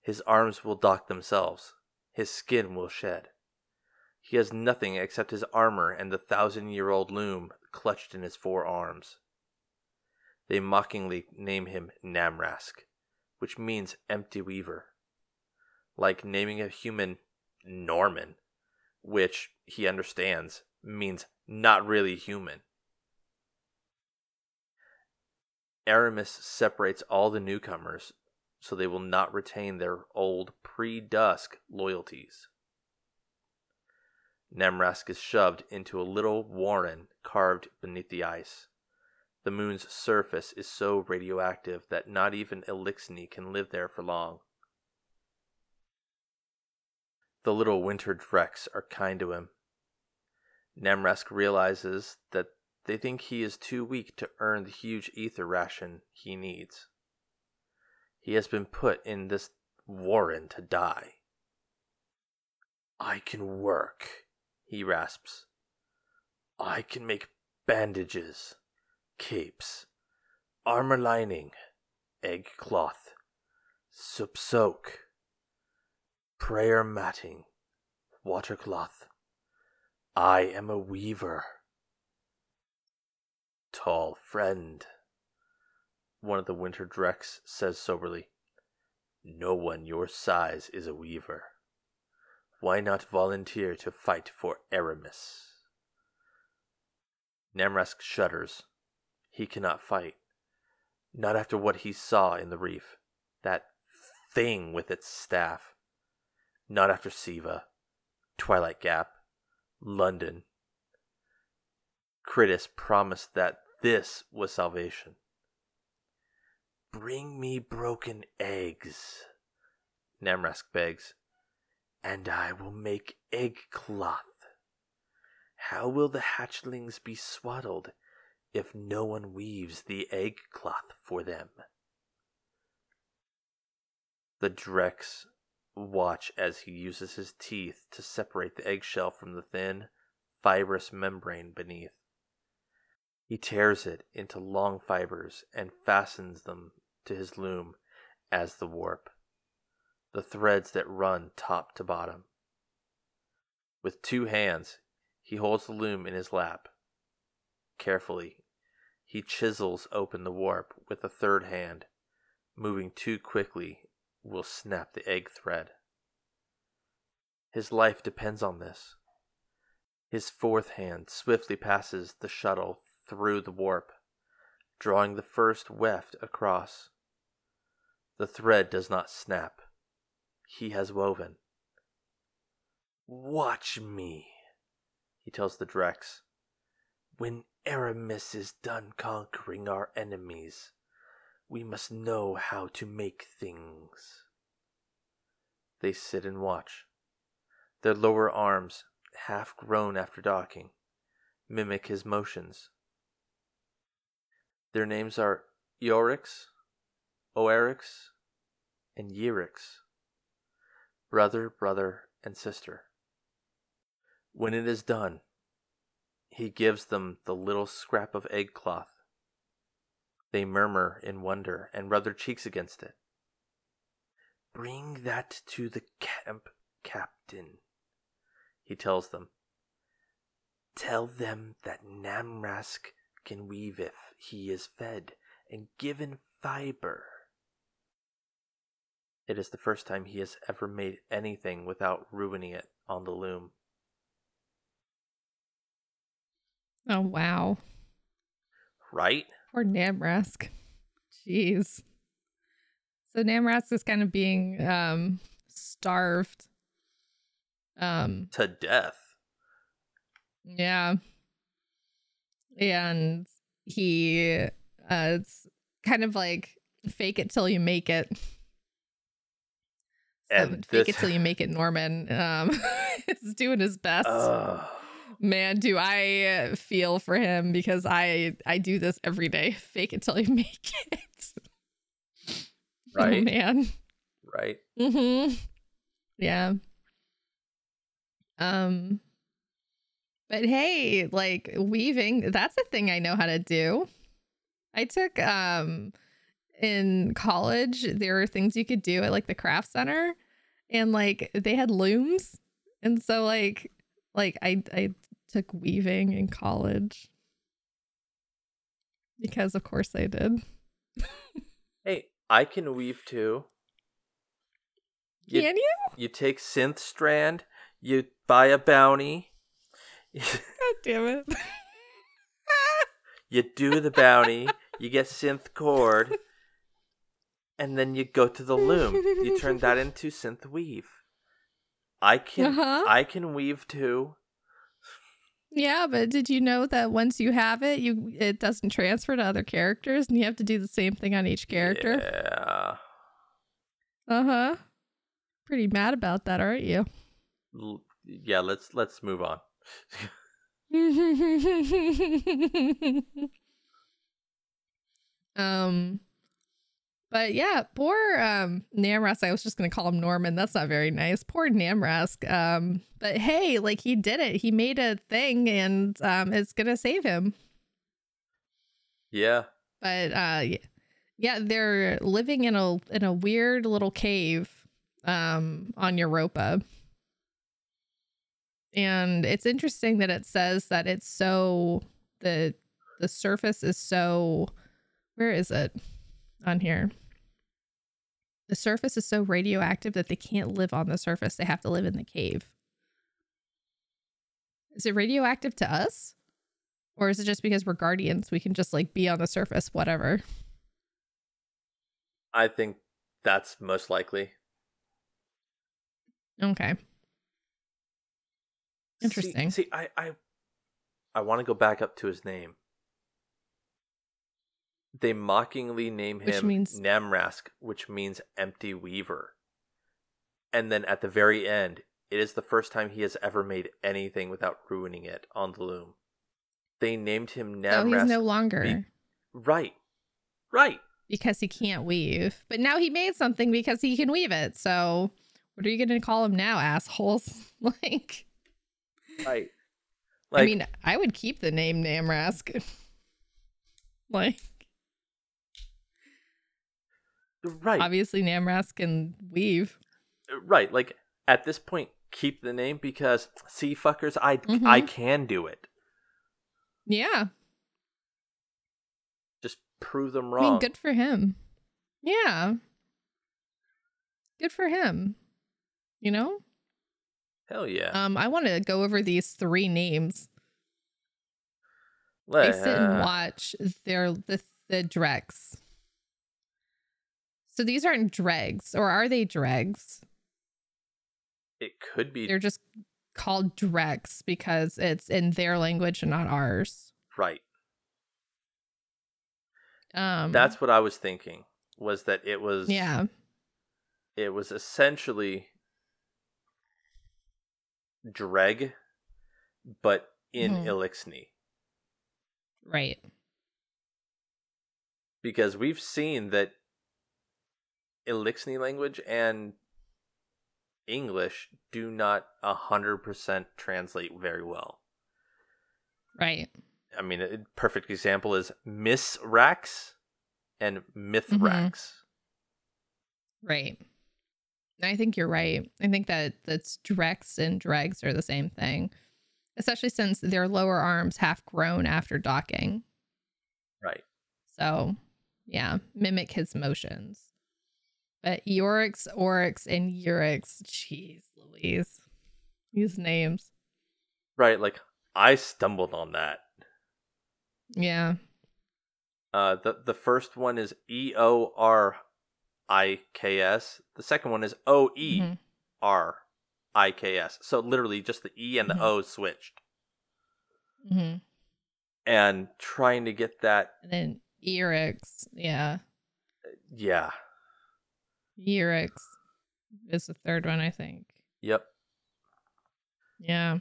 His arms will dock themselves, his skin will shed. He has nothing except his armor and the thousand year old loom clutched in his four arms. They mockingly name him Namrask which means empty weaver. Like naming a human Norman, which he understands means not really human. Eramis separates all the newcomers so they will not retain their old pre dusk loyalties. Namrask is shoved into a little warren carved beneath the ice. The moon's surface is so radioactive that not even Eliksni can live there for long. The little winter Drex are kind to him. Namrask realizes that they think he is too weak to earn the huge ether ration he needs. He has been put in this warren to die. I can work, he rasps. I can make bandages capes, armor lining, egg cloth, soup soak, prayer matting, water cloth. I am a weaver. Tall friend, one of the winter Drex says soberly. No one your size is a weaver. Why not volunteer to fight for Eramis? Namrask shudders. He cannot fight. Not after what he saw in the reef. That thing with its staff. Not after Siva, Twilight Gap, London. Critus promised that this was salvation. Bring me broken eggs, Namrask begs, and I will make egg cloth. How will the hatchlings be swaddled if no one weaves the egg cloth for them? The Drex watch as he uses his teeth to separate the eggshell from the thin, fibrous membrane beneath. He tears it into long fibers and fastens them to his loom as the warp, the threads that run top to bottom. With two hands, he holds the loom in his lap. Carefully, he chisels open the warp with a third hand. Moving too quickly will snap the egg thread. His life depends on this. His fourth hand swiftly passes the shuttle through the warp, drawing the first weft across. The thread does not snap. He has woven. Watch me, he tells the Drex. When Eramis is done conquering our enemies, we must know how to make things. They sit and watch. Their lower arms, half grown after docking, mimic his motions. Their names are Eoriks, Oeriks, and Yerix, brother, brother, and sister. When it is done, he gives them the little scrap of egg cloth. They murmur in wonder and rub their cheeks against it. Bring that to the camp captain, he tells them. Tell them that Namrask can weave if he is fed and given fiber. It is the first time he has ever made anything without ruining it on the loom. Oh wow. Right? Poor Namrask. Jeez. So Namrask is kind of being um starved. Um To death. yeah. And he uh it's kind of like fake it till you make it. So And fake this- it till you make it Norman um is doing his best. Ugh. Man, do I feel for him because I I do this every day. Fake it till you make it. Oh Right. man. right. Mm-hmm. Yeah. Um but hey, like weaving, that's a thing I know how to do. I took um in college, there were things you could do at like the craft center and like they had looms. And so like like I I took weaving in college. Because of course I did. Hey, I can weave too. You, Can you? you take synth strand, you buy a bounty, God damn it. you do the bounty, you get synth cord, and then you go to the loom. You turn that into synth weave. I can Uh-huh. I can weave too. Yeah, but did you know that once you have it, you it doesn't transfer to other characters, and you have to do the same thing on each character? Yeah. Uh huh. Pretty mad about that, aren't you? L- Yeah, let's let's move on. um, but yeah, poor um Namrask. I was just gonna call him Norman. That's not very nice. Poor Namrask. Um, but hey, like he did it. He made a thing, and um, it's gonna save him. Yeah. but uh yeah they're living in a in a weird little cave um on europa and it's interesting that it says that it's so the the surface is so where is it? On here. The surface is so radioactive that they can't live on the surface. They have to live in the cave. Is it radioactive to us? Or is it just because we're guardians? We can just like be on the surface whatever. I think that's most likely. okay Interesting. See, I I I want to go back up to his name. They mockingly name Which him means- Namrask, which means empty weaver. And then at the very end, it is the first time he has ever made anything without ruining it on the loom. They named him so Namrask. he's no longer Right. Right. because he can't weave but now he made something because he can weave it so what are you gonna call him now assholes like Right. i mean i would keep the name namrask like right. obviously namrask can weave Right. Like at this point, keep the name because see fuckers, I Mhm. I can do it. yeah Just prove them i wrong. mean good for him yeah good for him you know Hell yeah. um i want to go over these three names Let- sit and watch their the the dregs. So these aren't dregs, or are they dregs? It could be They're just called dregs because it's in their language and not ours. right. Um, That's what I was thinking. Was that it was yeah, it was essentially Dreg, but in Mhm. Eliksni. right. Because we've seen that Eliksni language and English do not a hundred percent translate very well. Right. I mean, a perfect example is Misraaks and Mithrax. Right. I think you're right. I think that that's drex and dregs are the same thing, especially since their lower arms half grown after docking. Right. So, yeah, mimic his motions. But Yorix, Oryx, and Urix, jeez Louise. These names. Right. Like I stumbled on that. Yeah. Uh, the the first one is E O R I K S. The second one is O E Mhm. R I K S. So literally just the E and the Mhm. O switched. hmm And trying to get that, And then Erix, yeah, yeah, Erix is the third one, I think. yep. Yeah.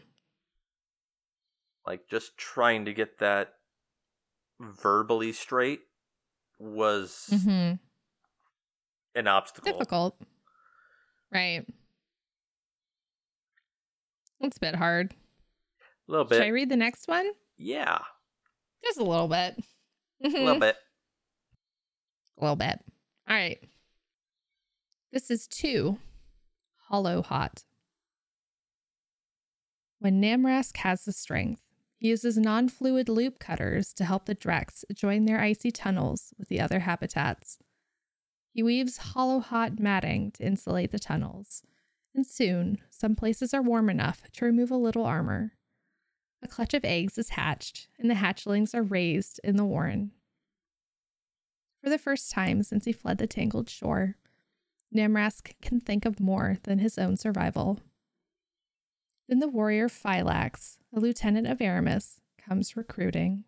Like just trying to get that verbally straight was hmm an obstacle. Difficult. Right. It's a bit hard. A little bit. Should I read the next one? yeah, Just a little bit. a little bit. A little bit. All right. This is two. Hollow Hot. When Namrask has the strength, he uses non fluid loop cutters to help the Drex join their icy tunnels with the other habitats. He weaves hollow hot matting to insulate the tunnels, and soon some places are warm enough to remove a little armor. A clutch of eggs is hatched, and the hatchlings are raised in the warren. For the first time since he fled the tangled shore, Namrask can think of more than his own survival. Then the warrior Phylaks, a lieutenant of Eramis, comes recruiting.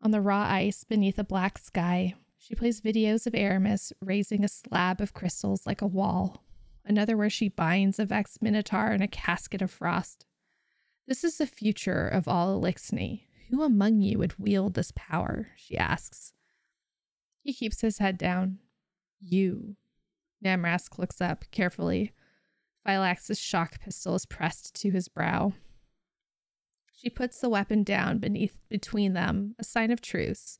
On the raw ice beneath a black sky, she plays videos of Eramis raising a slab of crystals like a wall, another where she binds a Vex Minotaur in a casket of frost. This is the future of all Eliksni. Who among you would wield this power? she asks. He keeps his head down. You. Namrask looks up carefully. Phylaks's shock pistol is pressed to his brow. She puts the weapon down beneath between them, a sign of truce,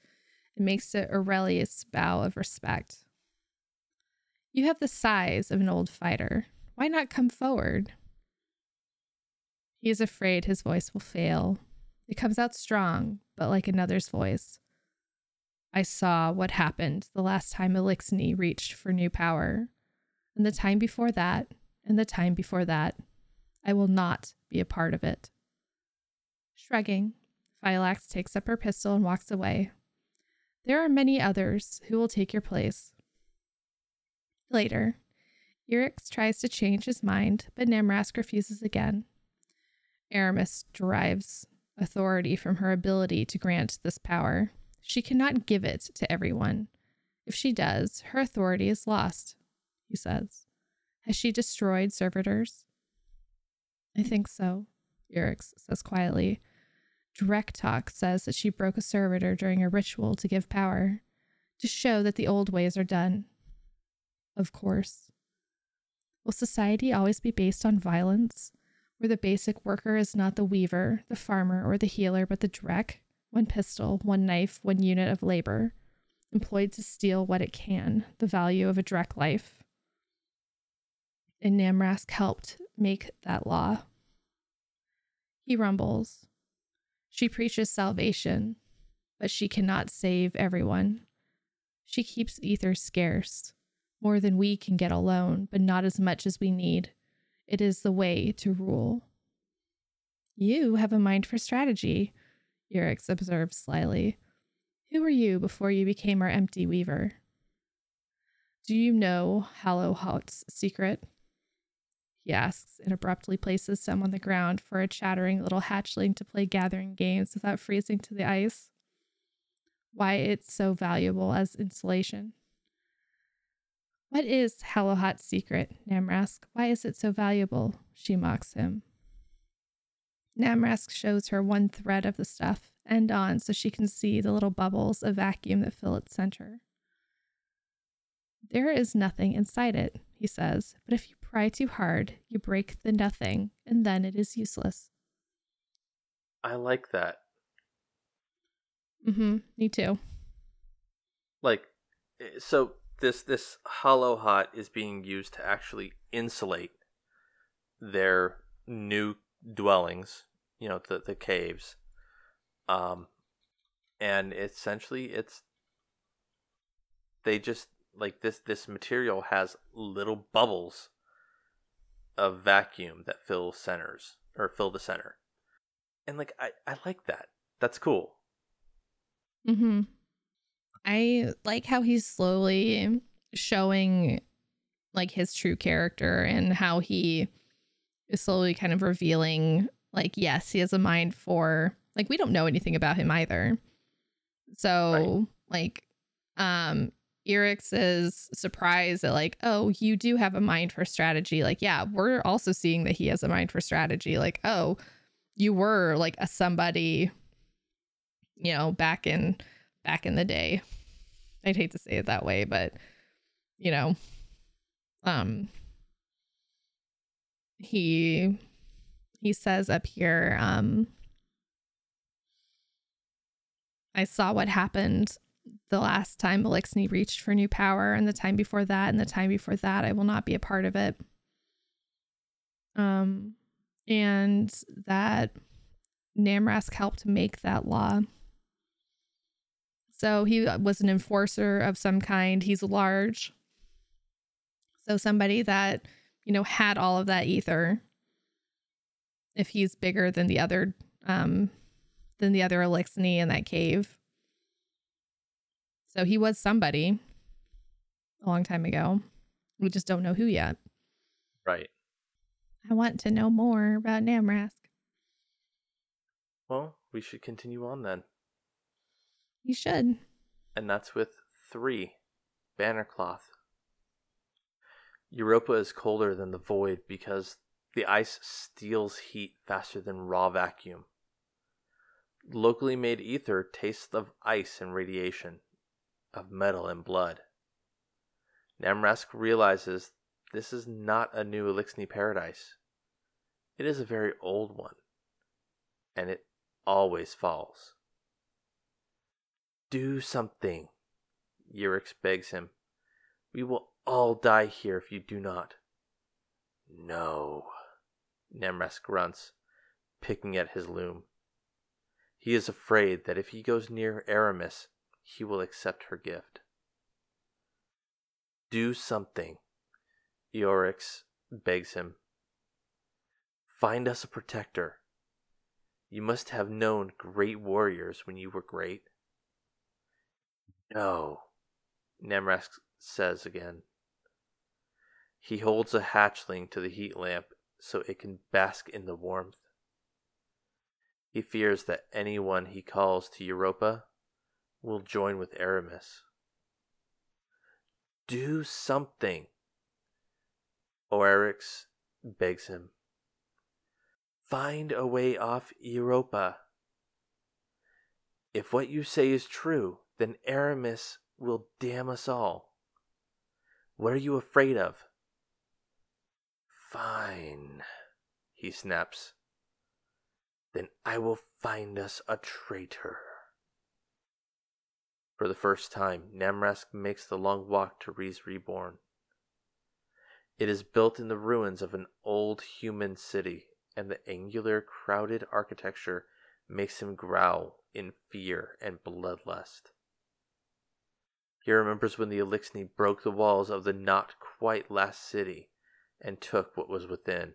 and makes a Aurelius bow of respect. You have the size of an old fighter. Why not come forward? He is afraid his voice will fail. It comes out strong, but like another's voice. I saw what happened the last time Eliksni reached for new power, and the time before that, and the time before that. I will not be a part of it. Shrugging, Phylaks takes up her pistol and walks away. There are many others who will take your place. Later, Erix tries to change his mind, but Namrask refuses again. Eramis derives authority from her ability to grant this power. She cannot give it to everyone. If she does, her authority is lost, he says. Has she destroyed servitors? I think so, Erix says quietly. Drektok says that she broke a servitor during a ritual to give power, to show that the old ways are done. Of course. Will society always be based on violence, where the basic worker is not the weaver, the farmer, or the healer, but the Drek? One pistol, one knife, one unit of labor, employed to steal what it can, the value of a Drek life. And Namrask helped make that law. He rumbles. She preaches salvation, but she cannot save everyone. She keeps ether scarce, more than we can get alone, but not as much as we need. It is the way to rule. You have a mind for strategy, Erix observed slyly. Who were you before you became our empty weaver? Do you know Hallowhaut's secret? He asks and abruptly places some on the ground for a chattering little hatchling to play gathering games without freezing to the ice. Why it's so valuable as insulation. What is Hallowhaut's secret, Namrask? Why is it so valuable? She mocks him. Namrask shows her one thread of the stuff, end on, so she can see the little bubbles of vacuum that fill its center. There is nothing inside it, he says, but if you pry too hard, you break the nothing, and then it is useless. I like that. Mm hmm, me too. Like, eh, so this this hollow hot is being used to actually insulate their new dwellings. You know, the the caves. Um, and essentially, it's they just like this this material has little bubbles of vacuum that fill centers or fill the center. And like i i like that. That's cool. Mm-hmm. I like how he's slowly showing like his true character and how he is slowly kind of revealing like yes he has a mind for like we don't know anything about him either. So like um Erix is surprised that like oh you do have a mind for strategy. Like yeah we're also seeing that he has a mind for strategy. Like oh you were like a somebody you know back in back in the day. I'd hate to say it that way but you know um he he says up here um i saw what happened the last time Eliksni reached for new power and the time before that and the time before that I will not be a part of it. Um and that Namrask helped make that law. So he was an enforcer of some kind. He's large. So somebody that you know had all of that ether if he's bigger than the other um than the other Eliksni in that cave. So he was somebody a long time ago. We just don't know who yet. Right. I want to know more about Namrask. Well, we should continue on then. You should. And that's with three Bannercloth. Europa is colder than the void because the ice steals heat faster than raw vacuum. Locally made ether tastes of ice and radiation, of metal and blood. Namrask realizes this is not a new Eliksni paradise. It is a very old one, and it always falls. Do something, Eurix begs him. We will all die here if you do not. No, Namrask grunts, picking at his loom. He is afraid that if he goes near Eramis, he will accept her gift. Do something, Eoriks begs him. Find us a protector. You must have known great warriors when you were great. No, Namrask says again. He holds a hatchling to the heat lamp so it can bask in the warmth. He fears that anyone he calls to Europa will join with Eramis. Do something, Oryx begs him. Find a way off Europa. If what you say is true, then Eramis will damn us all. What are you afraid of? Fine, he snaps. Then I will find us a traitor. For the first time, Namrask makes the long walk to Riis-Reborn. It is built in the ruins of an old human city, and the angular, crowded architecture makes him growl in fear and bloodlust. He remembers when the Eliksni broke the walls of the not quite last city and took what was within.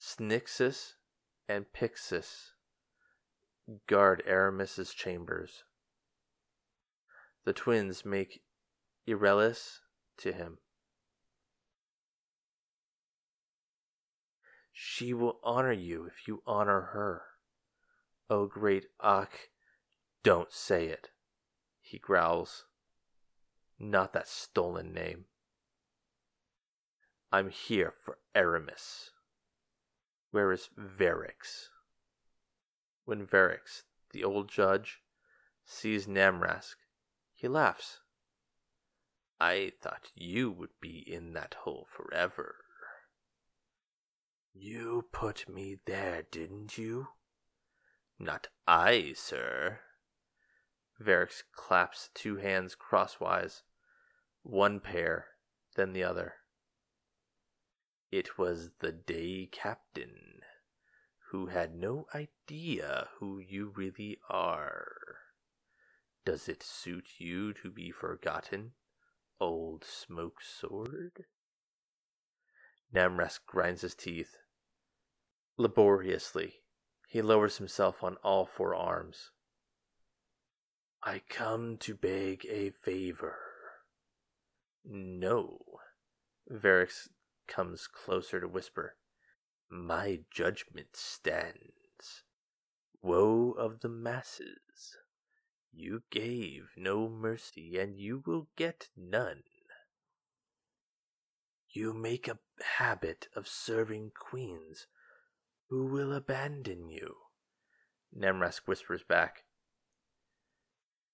Snixus and Pixis guard Eramis's chambers. The twins make Irelis to him. She will honor you if you honor her. O great Ak, don't say it, he growls. Not that stolen name. I'm here for Eramis. Where is Variks? When Variks, the old judge, sees Namrask, he laughs. I thought you would be in that hole forever. You put me there, didn't you? Not I, sir. Variks claps two hands crosswise, one pair, then the other. It was the day captain, who had no idea who you really are. Does it suit you to be forgotten, old smoke sword? Namrask grinds his teeth. Laboriously, he lowers himself on all four arms. I come to beg a favor. No. Variks comes closer to whisper. My judgment stands. Woe of the masses. You gave no mercy, and you will get none. You make a habit of serving queens who will abandon you. Nemrask whispers back.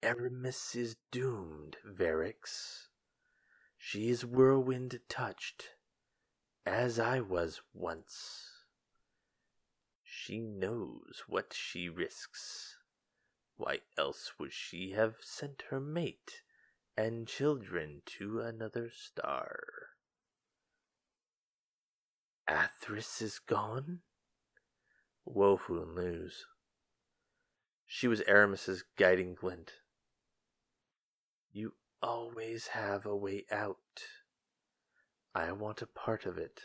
Eramis is doomed, Variks. She is whirlwind touched, as I was once. She knows what she risks. Why else would she have sent her mate and children to another star? Athris is gone? Woeful news. She was Eramis's guiding glint. You always have a way out. I want a part of it.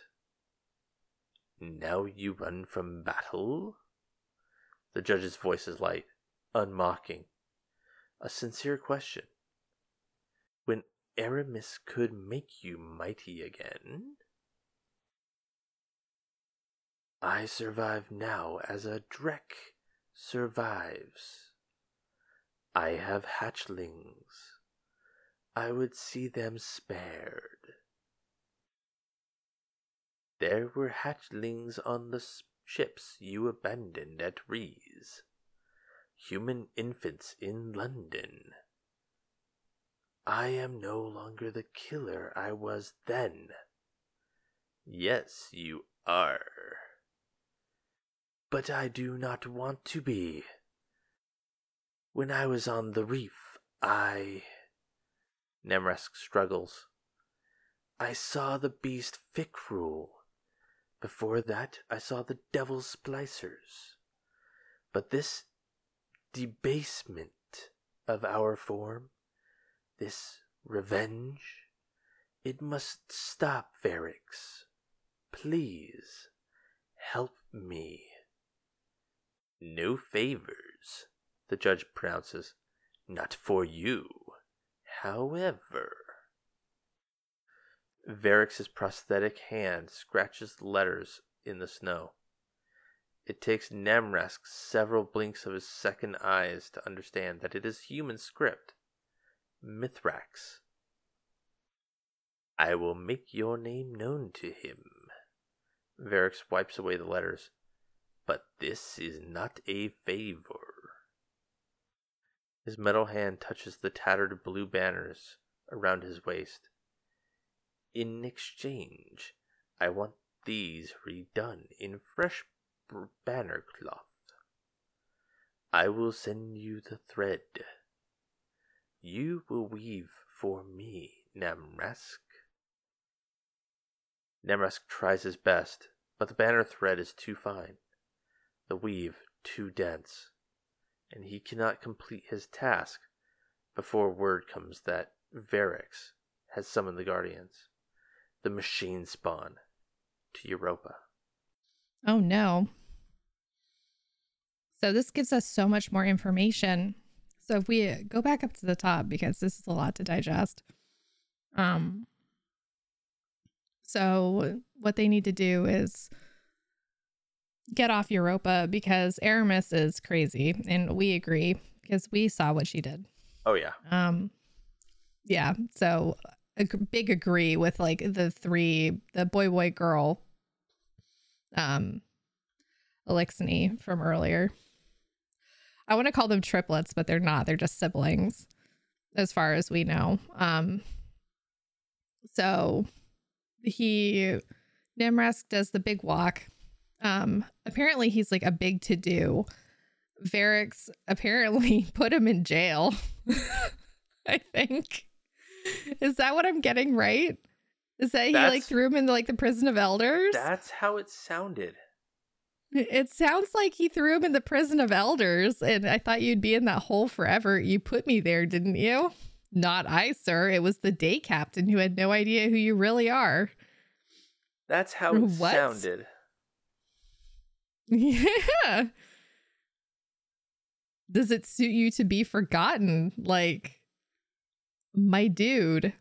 Now you run from battle? The judge's voice is light, unmocking. A sincere question. When Eramis could make you mighty again? I survive now as a Drek survives. I have hatchlings. I would see them spared. There were hatchlings on the ships you abandoned at Riis. Human infants in London. I am no longer the killer I was then. Yes, you are. But I do not want to be. When I was on the reef, I. Nemrask struggles. I saw the beast Fikrul. Before that, I saw the devil's splicers. But this debasement of our form, this revenge, it must stop, Variks. Please, help me. No favors, the judge pronounces. Not for you. However, Variks's prosthetic hand scratches letters in the snow. It takes Nemrask several blinks of his second eyes to understand that it is human script. Mithrax. I will make your name known to him. Variks wipes away the letters. But this is not a favor. His metal hand touches the tattered blue banners around his waist. In exchange, I want these redone in fresh banner cloth. I will send you the thread. You will weave for me, Namrask. Namrask tries his best, but the banner thread is too fine, the weave too dense and he cannot complete his task before word comes that Variks has summoned the Guardians, the machine spawn, to Europa. Oh no. So this gives us so much more information. So if we go back up to the top because this is a lot to digest. Um so what they need to do is get off Europa because Eramis is crazy, and we agree because we saw what she did. Oh yeah. Um, yeah. So a big agree with like the three, the boy, boy, girl, um, Eliksni from earlier. I want to call them triplets, but they're not. They're just siblings, as far as we know. Um, so he Nemrask does the big walk um, apparently he's like a big to do. Variks apparently put him in jail. I think. Is that what I'm getting right? Is that he like threw him in like the prison of elders? That's how it sounded. It sounds like he threw him in the prison of elders, and I thought you'd be in that hole forever. You put me there, didn't you? Not I, sir. It was the day captain who had no idea who you really are. That's how it What? sounded. Yeah. Does it suit you to be forgotten? Like, my dude.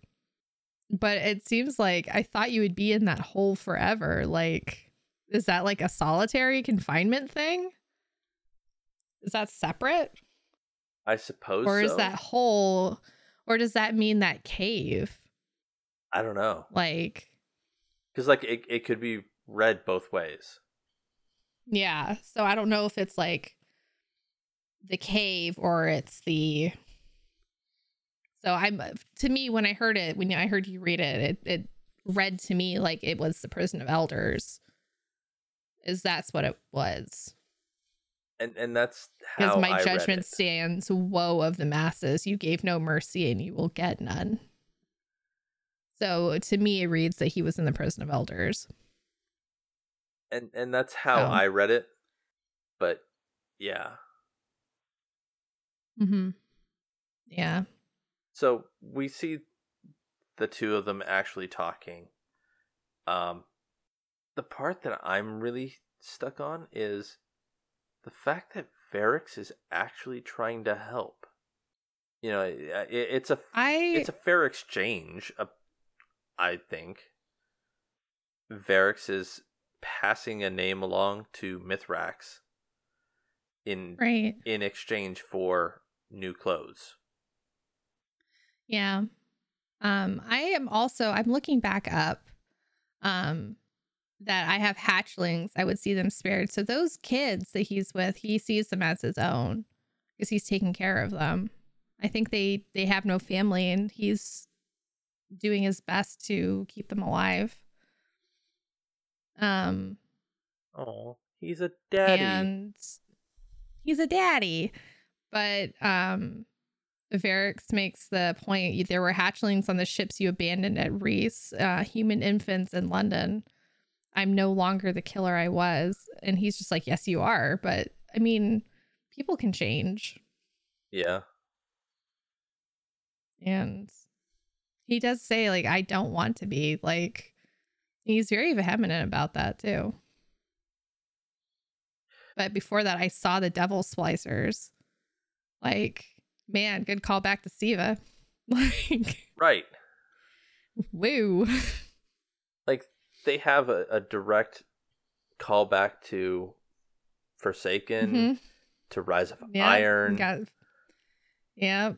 but it seems like I thought you would be in that hole forever. Like, is that like a solitary confinement thing? Is that separate? I suppose. or is so. that hole, or does that mean that cave? I don't know. Like, Because like it, it could be read both ways. yeah. So I don't know if it's like the cave or it's the. So I'm to me when I heard it when I heard you read it, it it read to me like it was the prison of elders. Is that's what it was? And and that's Because my I read judgment stands, woe of the masses. You gave no mercy and you will get none. So to me, it reads that he was in the prison of elders. and and that's how. I read it. But yeah. Mm-hmm. Yeah. So we see the two of them actually talking. Um the part that I'm really stuck on is the fact that Variks is actually trying to help. You know, it, it's a I it's a fair exchange, uh, I think. Variks is passing a name along to Mithrax in right. in exchange for new clothes. Yeah. Um, I am also I'm looking back up um that I have hatchlings. I would see them spared. So those kids that he's with, he sees them as his own because he's taking care of them. I think they they have no family and he's doing his best to keep them alive. Um Oh, he's a daddy. and he's a daddy. But um Variks makes the point there were hatchlings on the ships you abandoned at Riis, uh, human infants in London. I'm no longer the killer I was. And he's just like, Yes, you are. But I mean, people can change. yeah. And he does say, like, I don't want to be. Like, he's very vehement about that too. But before that, I saw the devil splicers. Like, man, good call back to Siva. Like, Right. woo. Like they have a, a direct callback to Forsaken, Mhm. to Rise of Yeah, Iron, Got, yep.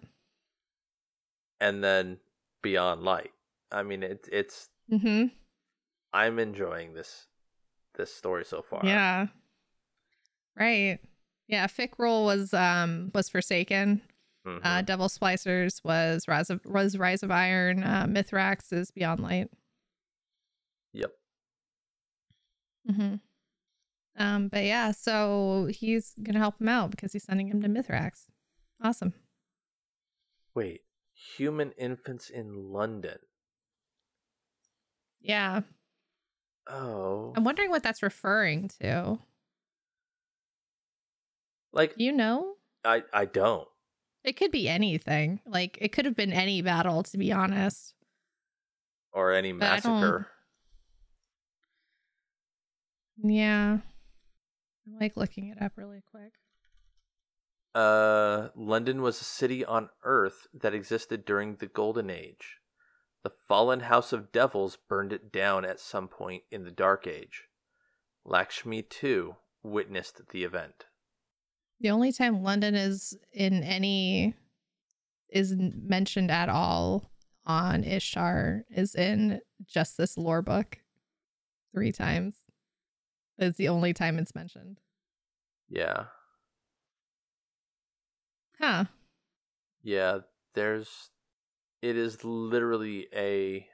and then Beyond Light. I mean, it, it's hmm I'm enjoying this this story so far. Yeah. Right. Yeah. Fikrul was um was Forsaken. Mhm. Uh, Devil Splicers was Rise of was Rise of Iron. Uh, Mithrax is Beyond Light. yep. Mm hmm Um, but yeah, so he's gonna help him out because he's sending him to Mithrax. Awesome. Wait, human infants in London. Yeah, Oh, I'm wondering what that's referring to. like Do you know? I I don't. It could be anything. Like it could have been any battle, to be honest. Or any But massacre. Yeah. I'm like looking it up really quick. Uh, London was a city on Earth that existed during the Golden Age. The fallen House of Devils burned it down at some point in the Dark Age. Lakshmi-2 witnessed the event. The only time London is in any is mentioned at all on Ishtar is in just this lore book three times. It's the only time it's mentioned. Yeah, Huh. yeah. There's, it is literally a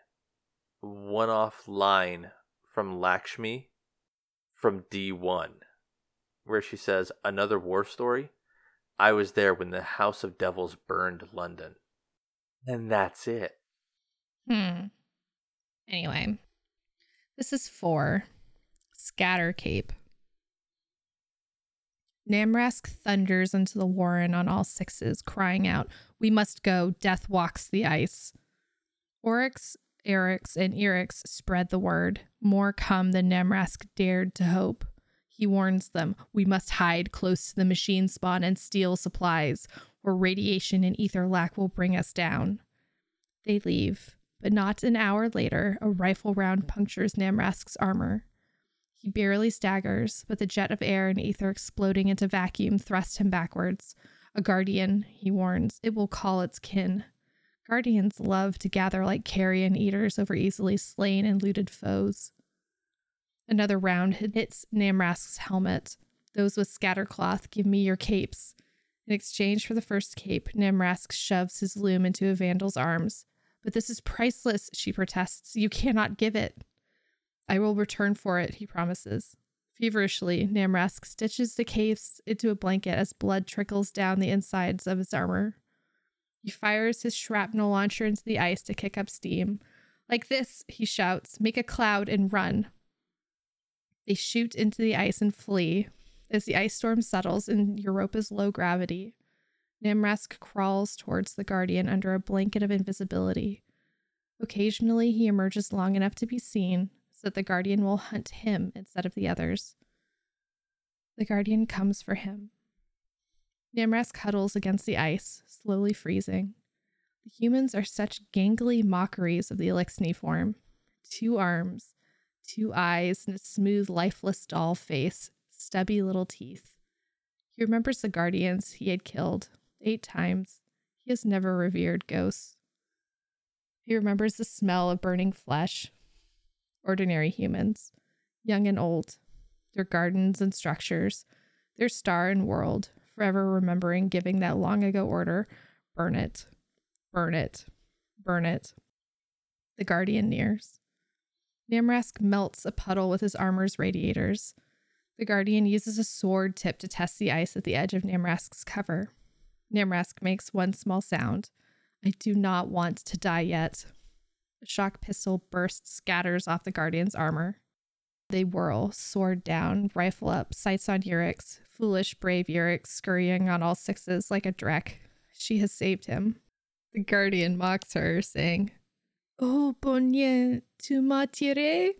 one-off line from Lakshmi from D1, where she says, "Another war story." I was there when the House of Devils burned London. And that's it. Hmm. Anyway, this is four Scatter Cape. Namrask thunders into the warren on all sixes, crying out, We must go. Death walks the ice. Oryx, Eryx, and Eryx spread the word. More come than Namrask dared to hope. He warns them, We must hide close to the machine spawn and steal supplies, or radiation and ether lack will bring us down. They leave, But not an hour later, a rifle round punctures Namrask's armor. He barely staggers, but the jet of air and ether exploding into vacuum thrust him backwards. A guardian, he warns, it will call its kin. Guardians love to gather like carrion eaters over easily slain and looted foes. Another round hits Namrask's helmet. Those with scattercloth give me your capes. In exchange for the first cape, Namrask shoves his loom into a vandal's arms. But this is priceless, she protests. You cannot give it. I will return for it, he promises. Feverishly, Namrask stitches the capes into a blanket as blood trickles down the insides of his armor. He fires his shrapnel launcher into the ice to kick up steam. Like this, he shouts, make a cloud and run. They shoot into the ice and flee. As the ice storm settles in Europa's low gravity, Namrask crawls towards the Guardian under a blanket of invisibility. Occasionally, he emerges long enough to be seen so that the Guardian will hunt him instead of the others. The Guardian comes for him. Namrask huddles against the ice, slowly freezing. The humans are such gangly mockeries of the Eliksni form. Two arms, two eyes, and a smooth, lifeless doll face, stubby little teeth. He remembers the guardians he had killed eight times. He has never revered ghosts. He remembers the smell of burning flesh. Ordinary humans, young and old, their gardens and structures, their star and world, forever remembering giving that long ago order burn it, burn it, burn it. The guardian nears. Namrask melts a puddle with his armor's radiators. The guardian uses a sword tip to test the ice at the edge of Namrask's cover. Namrask makes one small sound. I do not want to die yet. A shock pistol burst scatters off the guardian's armor. They whirl, sword down, rifle up, sights on Urix. Foolish, brave Urix scurrying on all sixes like a dreck. She has saved him. The guardian mocks her, saying, Oh, bonnier, tu m'as tiré?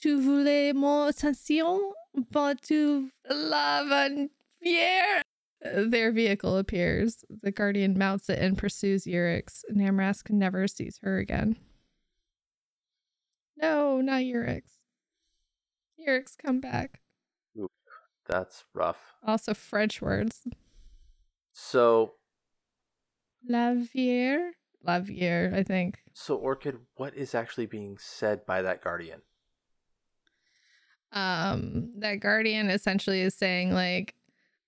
Tu voulais mon attention? But tu la fier? Uh, their vehicle appears. The guardian mounts it and pursues Urix. Namrask never sees her again. No, not Urix. Urix, come back. That's rough. Also French words. So, Lavier? Lavier, I think. so Orchid, what is actually being said by that guardian? Um, that guardian essentially is saying, like,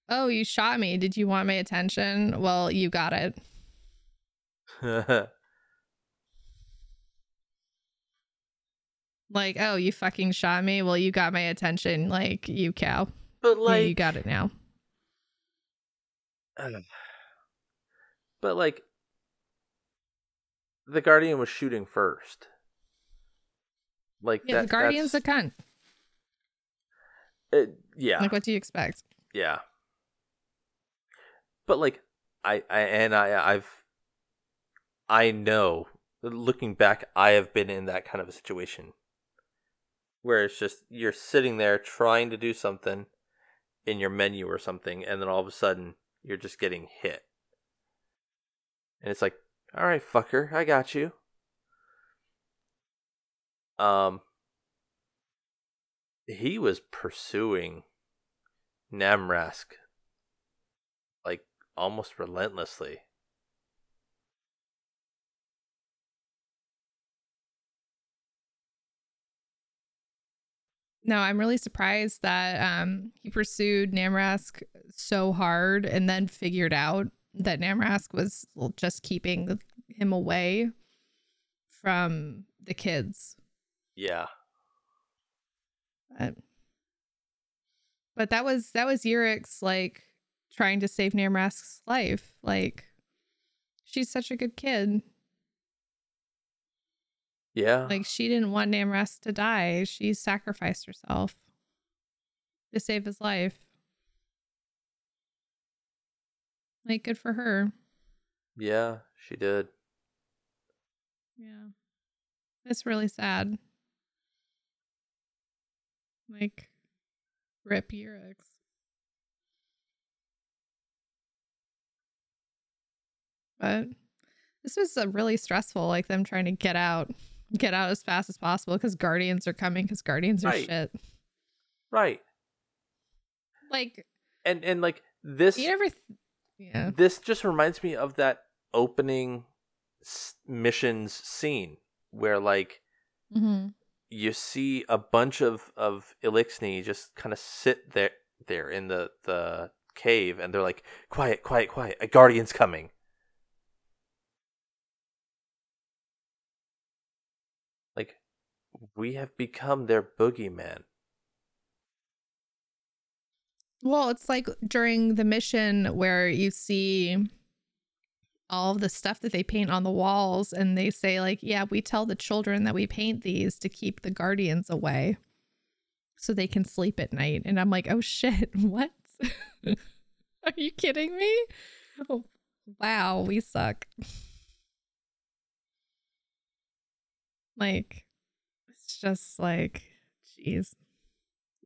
oh, you shot me. Did you want my attention? Well, you got it. Like, oh, you fucking shot me. Well, you got my attention. Like, you cow. but Yeah, like, you got it now. but like, the guardian was shooting first. Like Yeah, that, the guardian's a cunt. it- yeah, Like, what do you expect? yeah. But like, I, I and I, I've, I know. Looking back, I have been in that kind of a situation where it's just you're sitting there trying to do something in your menu or something, and then all of a sudden you're just getting hit, and it's like, all right, fucker, I got you. Um, he was pursuing Namrask like almost relentlessly. No, I'm really surprised that um, he pursued Namrask so hard and then figured out that Namrask was just keeping him away from the kids. Yeah. But, but that was that was Urix like trying to save Namrask's life. Like she's such a good kid. Yeah. Like she didn't want Namrask to die. She sacrificed herself to save his life. Like good for her. yeah, she did. Yeah. It's really sad. Like rip your ex. But This was a really stressful, like them trying to get out, get out as fast as possible because guardians are coming. Because guardians are Right. shit. Right. Like And and like this you ever, th- yeah, this just reminds me of that opening s- missions scene where like mm-hmm. you see a bunch of of Eliksni just kind of sit there there in the the cave and they're like quiet quiet quiet. A guardian's coming. Like we have become their boogeyman Well, it's like during the mission where you see all of the stuff that they paint on the walls, and they say, like, yeah, we tell the children that we paint these to keep the guardians away so they can sleep at night. And I'm like, oh shit, what? Are you kidding me? Oh, wow, we suck. Like, it's just like, jeez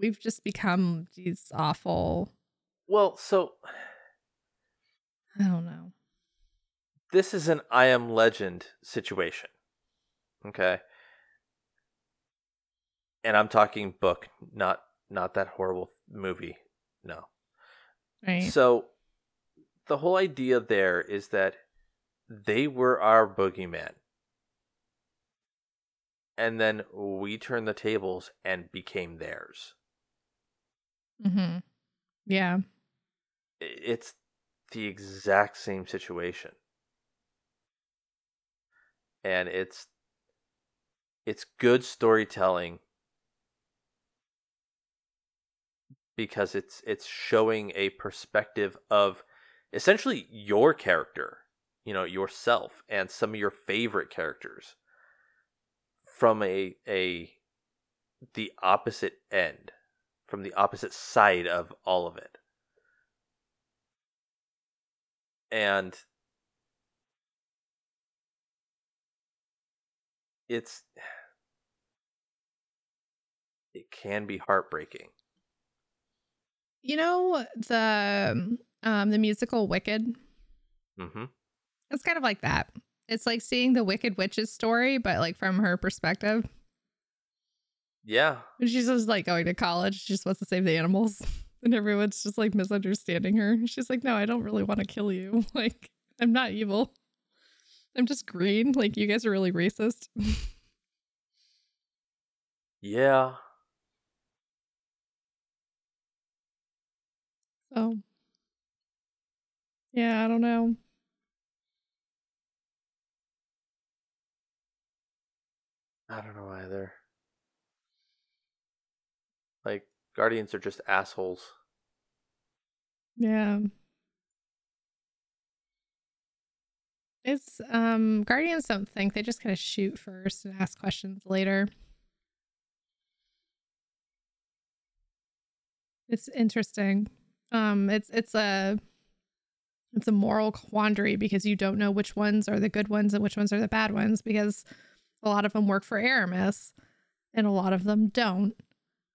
we've just become these awful well so i don't know. This is an i am legend situation okay? And i'm talking book not not that horrible movie no. Right. So the whole idea there is that they were our boogeyman. And then we turned the tables and became theirs mm-hmm. Yeah. It's the exact same situation. And it's it's good storytelling because it's it's showing a perspective of essentially your character you know yourself and some of your favorite characters from a a the opposite end from the opposite side of all of it. And it's it can be heartbreaking. You know the um the musical wicked? Mm-hmm. It's kind of like that. It's like seeing the wicked witch's story but like from her perspective yeah. And she's just like going to college. She just wants to save the animals. And everyone's just like misunderstanding her. She's like no i don't really want to kill you. Like i'm not evil. I'm just green. Like you guys are really racist. Yeah. So, yeah, I don't know. i don't know either like guardians are just assholes Yeah. It's um Guardians don't think they just kind of shoot first and ask questions later. It's interesting. Um it's it's a it's a moral quandary because you don't know which ones are the good ones and which ones are the bad ones because a lot of them work for Eramis and a lot of them don't.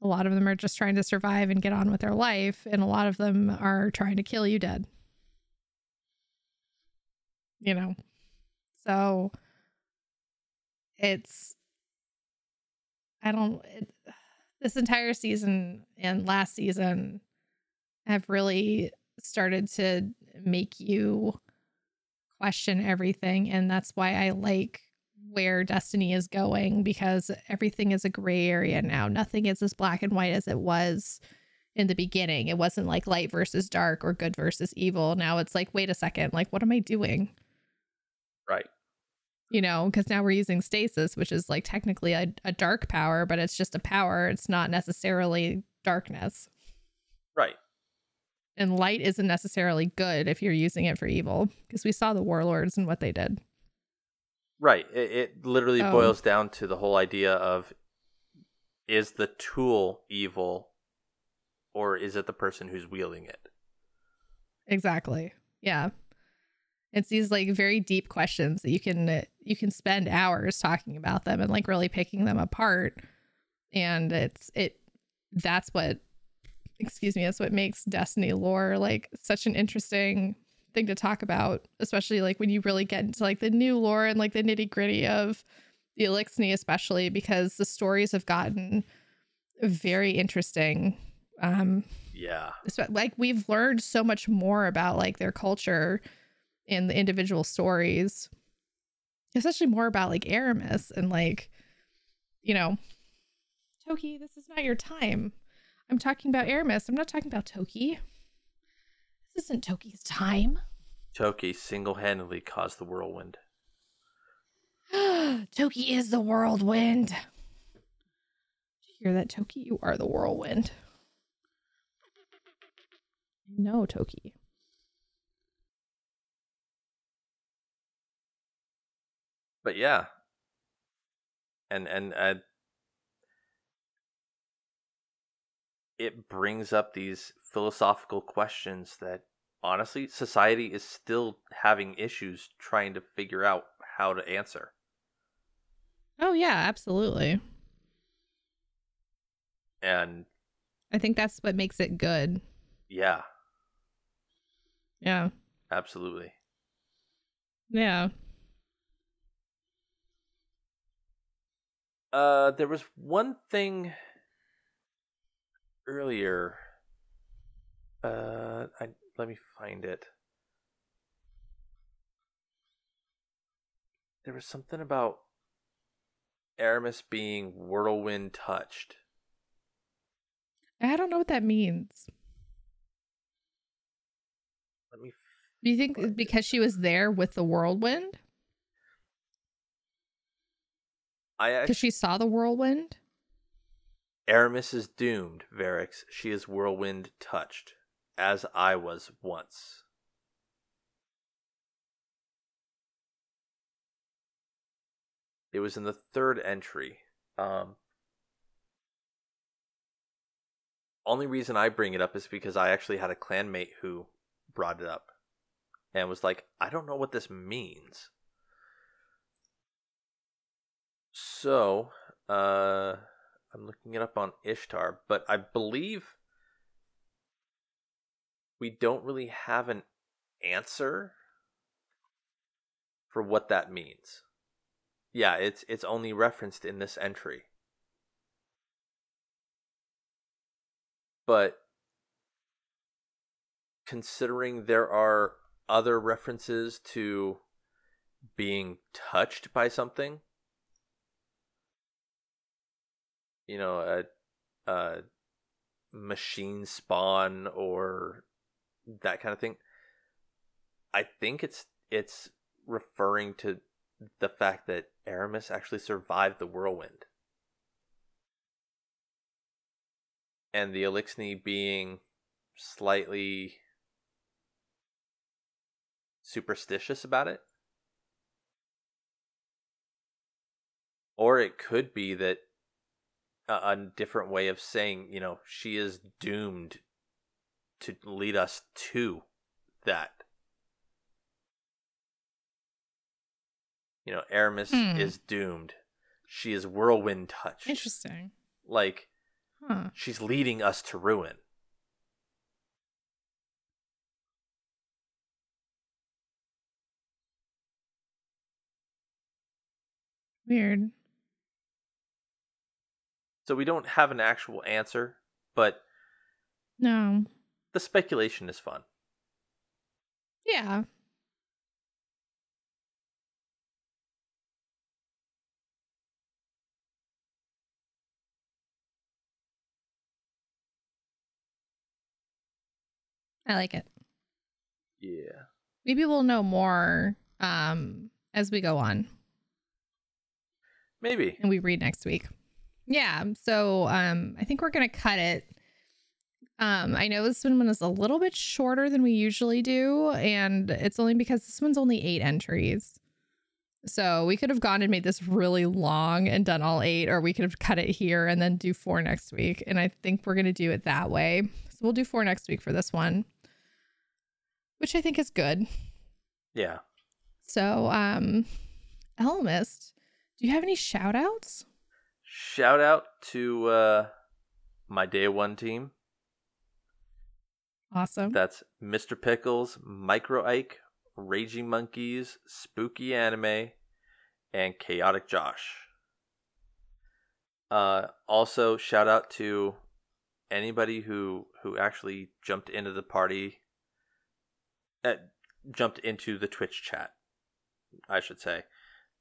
A lot of them are just trying to survive and get on with their life, and a lot of them are trying to kill you dead. You know? So it's, I don't, it, this entire season and last season have really started to make you question everything. And that's why I like where Destiny is going because everything is a gray area now. Nothing is as black and white as it was in the beginning. It wasn't like light versus dark or good versus evil. Now it's like, wait a second, like, what am I doing? right You know, because now we're using stasis, which is like technically a, a dark power, but it's just a power. It's not necessarily darkness. right And light isn't necessarily good if you're using it for evil because we saw the warlords and what they did. Right. It, it literally Oh. boils down to the whole idea of is the tool evil or is it the person who's wielding it? Exactly. Yeah. It's these like very deep questions that you can uh, you can spend hours talking about them and like really picking them apart. And it's it that's what excuse me, that's what makes Destiny lore like such an interesting thing to talk about, especially like when you really get into like the new lore and like the nitty gritty of the Eliksni, especially because the stories have gotten very interesting. Um, Yeah. like we've learned so much more about like their culture in the individual stories especially more about like Eramis and like you know toki this is not your time i'm talking about Eramis i'm not talking about toki this isn't toki's time. Toki single handedly caused the whirlwind. toki is the whirlwind. Did you hear that toki? You are the whirlwind. No toki. But yeah. And and uh, it brings up these philosophical questions that honestly society is still having issues trying to figure out how to answer. oh yeah absolutely And I think that's what makes it good. yeah, Yeah. absolutely. Yeah. Uh, there was one thing earlier. Uh, I let me find it. There was something about Eramis being whirlwind touched. I don't know what that means. Let me. Do you think because she was there with the whirlwind? I Because she saw the whirlwind? Eramis is doomed, Variks. She is whirlwind touched, as I was once. It was in the third entry. Um, only reason I bring it up is because I actually had a clanmate who brought it up and was like, I don't know what this means. So, uh, I'm looking it up on Ishtar, but I believe we don't really have an answer for what that means. Yeah, it's it's only referenced in this entry. But considering there are other references to being touched by something, you know, a, a machine spawn or that kind of thing. I think it's it's referring to the fact that Eramis actually survived the whirlwind. And the Eliksni being slightly superstitious about it. Or it could be that a, a different way of saying, you know, she is doomed to lead us to that. You know, Eramis Hmm. is doomed. She is whirlwind touched. Interesting. Like Huh. she's leading us to ruin. Weird. So we don't have an actual answer, but No. The speculation is fun. Yeah. I like it. Yeah. Maybe we'll know more um as we go on Maybe. and we read next week. Yeah, so um I think we're going to cut it. Um I know this one is a little bit shorter than we usually do and it's only because this one's only 8 entries. So we could have gone and made this really long and done all 8 or we could have cut it here and then do 4 next week and I think we're going to do it that way. So we'll do 4 next week for this one. Which I think is good. Yeah. So, um, Elemist, do you have any shout outs? Shout out to uh my day one team. Awesome. That's Mr. Pickles, Micro Ike, Raging Monkeys, Spooky Anime, and Chaotic Josh. Uh, also, shout out to anybody who who actually jumped into the party, uh, jumped into the Twitch chat, I should say,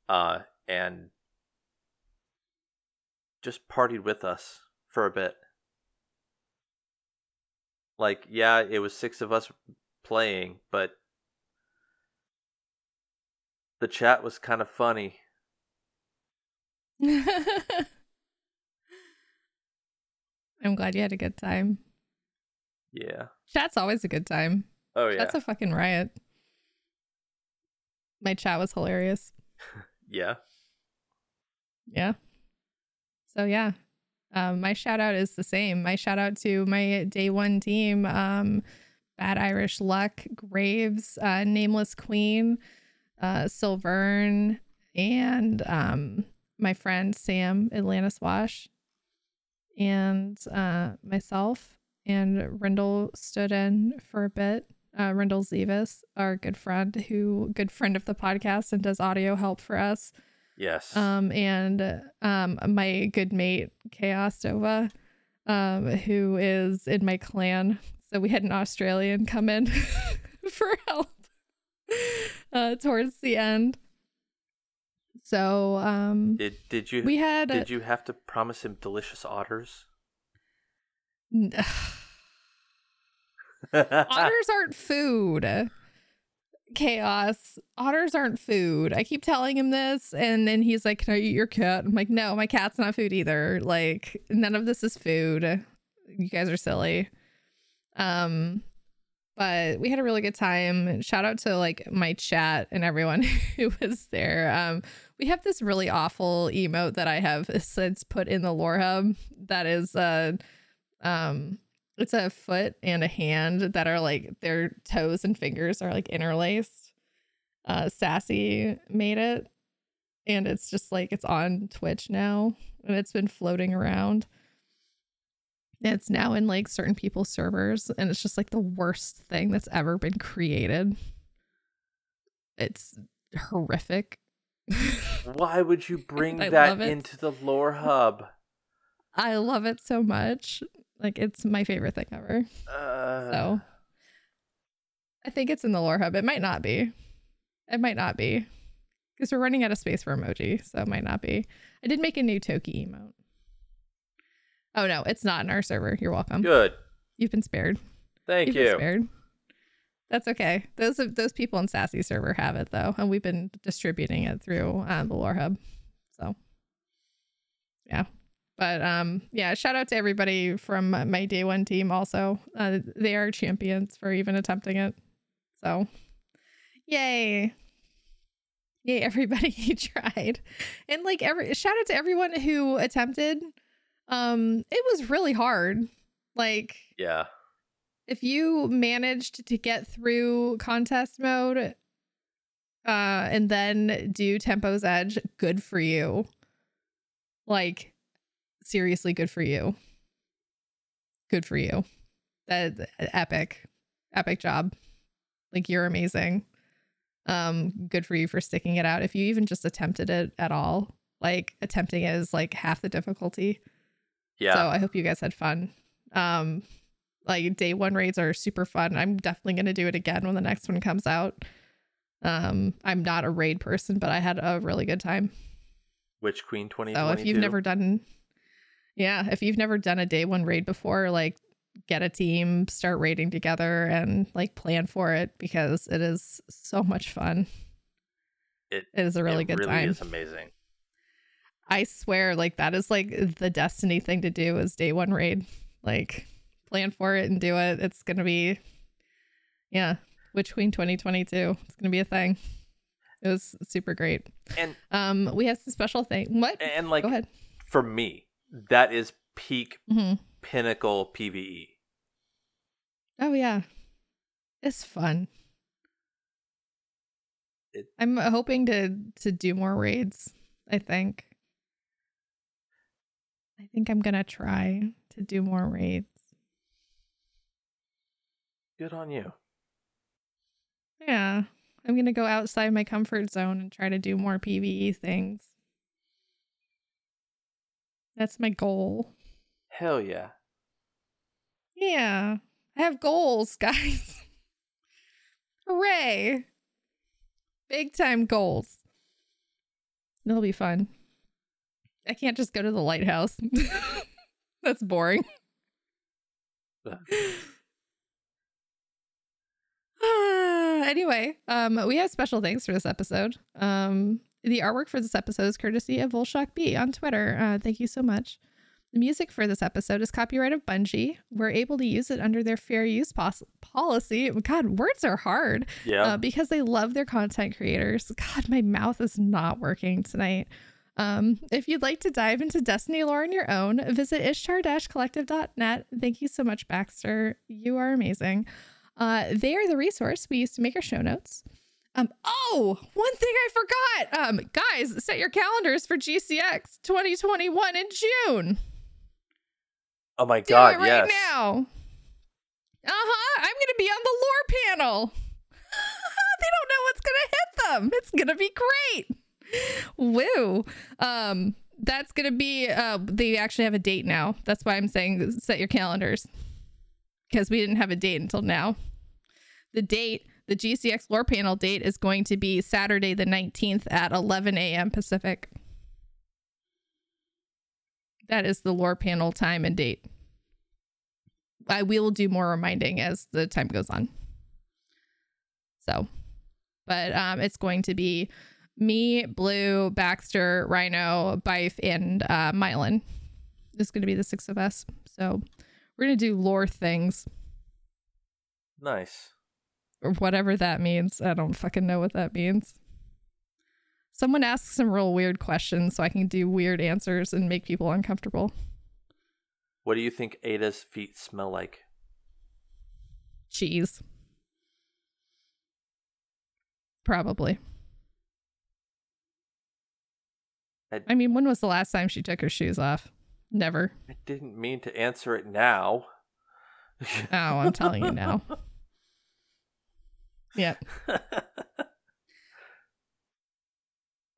uh, and just partied with us for a bit. Like, yeah, it was six of us playing, but the chat was kind of funny. I'm glad you had a good time. Yeah. Chat's always a good time. Oh yeah. Chat's a fucking riot. My chat was hilarious. yeah. Yeah. So yeah. Um, my shout out is the same. My shout out to my day one team, um, Bad Irish Luck, Graves, uh, Nameless Queen, uh, Silvern, and um, my friend Sam Atlantis Wash, and uh, myself. And Rindle stood in for a bit. Uh, Rindle Zevis, our good friend, who good friend of the podcast and does audio help for us. Yes. Um, and um, my good mate Chaos Dova, um, who is in my clan. So we had an Australian come in for help uh, towards the end. So um, did did you we had did you have to promise him delicious otters? otters aren't food. Chaos. Otters aren't food. I keep telling him this, and then he's like, Can I eat your cat? I'm like, No, my cat's not food either. Like, none of this is food. You guys are silly. Um, but we had a really good time. Shout out to like my chat and everyone who was there. Um, we have this really awful emote that I have since put in the lore hub that is uh um it's a foot and a hand that are like their toes and fingers are like interlaced. Uh Sassy made it and it's just like it's on Twitch now and it's been floating around. It's now in like certain people's servers and it's just like the worst thing that's ever been created. It's horrific. Why would you bring that into the lore hub? I love it so much. Like it's my favorite thing ever. Uh, So I think it's in the lore hub. It might not be. It might not be. Because we're running out of space for emoji, so it might not be. I did make a new Toki emote. Oh no, it's not in our server. You're welcome. Good. You've been spared. Thank You've been you. spared. That's okay. Those those people in Sassy server have it though, and we've been distributing it through uh, the lore hub. So yeah, but um yeah, shout out to everybody from my day one team. Also, uh, they are champions for even attempting it. So yay. Yay, everybody who tried. And like every shout out to everyone who attempted. Um, it was really hard. Like Yeah. if you managed to get through contest mode uh and then do tempo's edge good for you like seriously good for you good for you that epic epic job like you're amazing um good for you for sticking it out if you even just attempted it at all like attempting it is like half the difficulty Yeah. so I hope you guys had fun. Um, like day one raids are super fun. I'm definitely gonna do it again when the next one comes out. Um, I'm not a raid person, but I had a really good time. Witch Queen twenty So if you've never done, yeah, if you've never done a day one raid before, like get a team, start raiding together, and like plan for it because it is so much fun. It- it is a really it good really time. It's amazing. I swear, like that is like the destiny thing to do is day one raid. Like plan for it and do it. It's gonna be yeah. Witch Queen 2022. It's gonna be a thing. It was super great. And Um we have some special thing. What? and like Go ahead. for me, that is peak hmm pinnacle. PVE. Oh yeah. It's fun. It- I'm hoping to to do more raids, I think. I think I'm gonna try to do more raids. Good on you. Yeah. I'm going to go outside my comfort zone and try to do more PvE things. That's my goal. Hell yeah. Yeah. I have goals, guys. Hooray. Big time goals. It'll be fun. I can't just go to the lighthouse. That's boring. Anyway, um, we have special thanks for this episode. Um, the artwork for this episode is courtesy of Volshock B on Twitter. Uh, thank you so much. The music for this episode is copyright of Bungie. We're able to use it under their fair use pos- policy. God, words are hard Yeah. uh, because they love their content creators. God, my mouth is not working tonight. Um, if you'd like to dive into Destiny lore on your own, visit ishtar-collective.net. Thank you so much, Baxter. You are amazing. Uh, they are the resource we use to make our show notes. Um, oh, one thing I forgot. Um, guys, set your calendars for GCX 2021 in June. oh my Do god, it right yes. now. Uh huh. I'm gonna be on the lore panel. they don't know what's gonna hit them. It's gonna be great. Woo. Um, that's gonna be. Uh, they actually have a date now. That's why I'm saying set your calendars because we didn't have a date until now. The date, the GCX lore panel date, is going to be Saturday the 19th at 11 a.m. Pacific. That is the lore panel time and date. I will do more reminding as the time goes on. So, but um, it's going to be me, Blue, Baxter, Rhino, Byf, and uh, Mylan. It's going to be the six of us. So we're going to do lore things Nice. Or whatever that means. I don't fucking know what that means. Someone asks some real weird questions so I can do weird answers and make people uncomfortable. What do you think Ada's feet smell like? Cheese. Probably. I, I mean, when was the last time she took her shoes off? Never. I didn't mean to answer it now. Oh, I'm telling you now. Yep.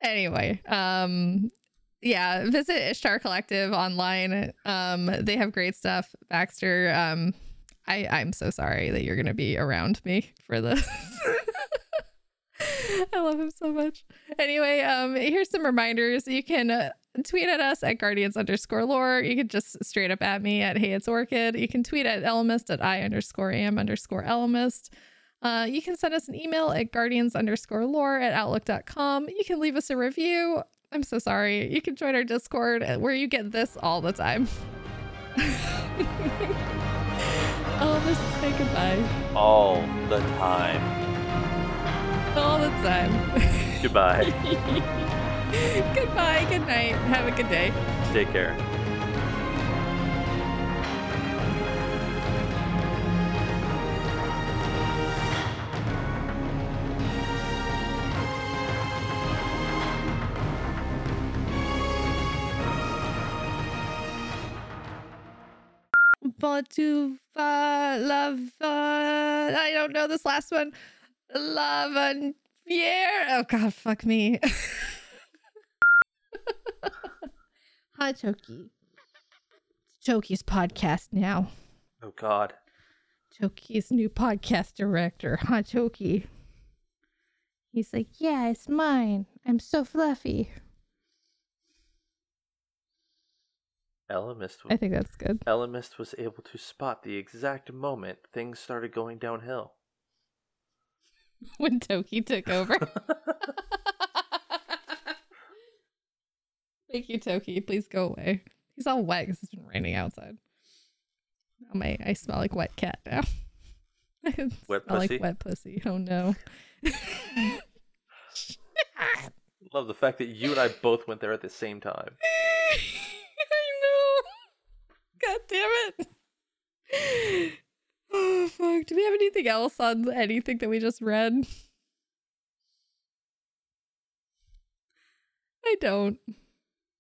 Anyway, um yeah, visit Ishtar Collective online. Um they have great stuff. Baxter, um I I'm so sorry that you're going to be around me for this. I love him so much. Anyway, um, here's some reminders. You can uh, tweet at us at guardians underscore lore. You can just straight up at me at hey it's orchid. You can tweet at elemist at i underscore am underscore elemist. Uh, you can send us an email at guardians underscore lore at outlook.com. You can leave us a review. I'm so sorry. You can join our Discord where you get this all the time. All Elemist, say goodbye. All the time. All the time. Goodbye. Goodbye. Good night. Have a good day. Take care. Batuva love. I don't know this last one. Love and Pierre. Oh God, fuck me. Hi, Toki. It's Toki's podcast now. Oh God. Toki's new podcast director. Hi, Toki. He's like, yeah, it's mine. I'm so fluffy. Elemist. I think that's good. Elemist was able to spot the exact moment things started going downhill. when Toki took over. Thank you, Toki. Please go away. He's all wet because it's been raining outside. Oh my! I smell like wet cat now. Wet pussy? like wet pussy. Oh no! Love the fact that you and I both went there at the same time. God damn it! Oh fuck! Do we have anything else on anything that we just read? I don't.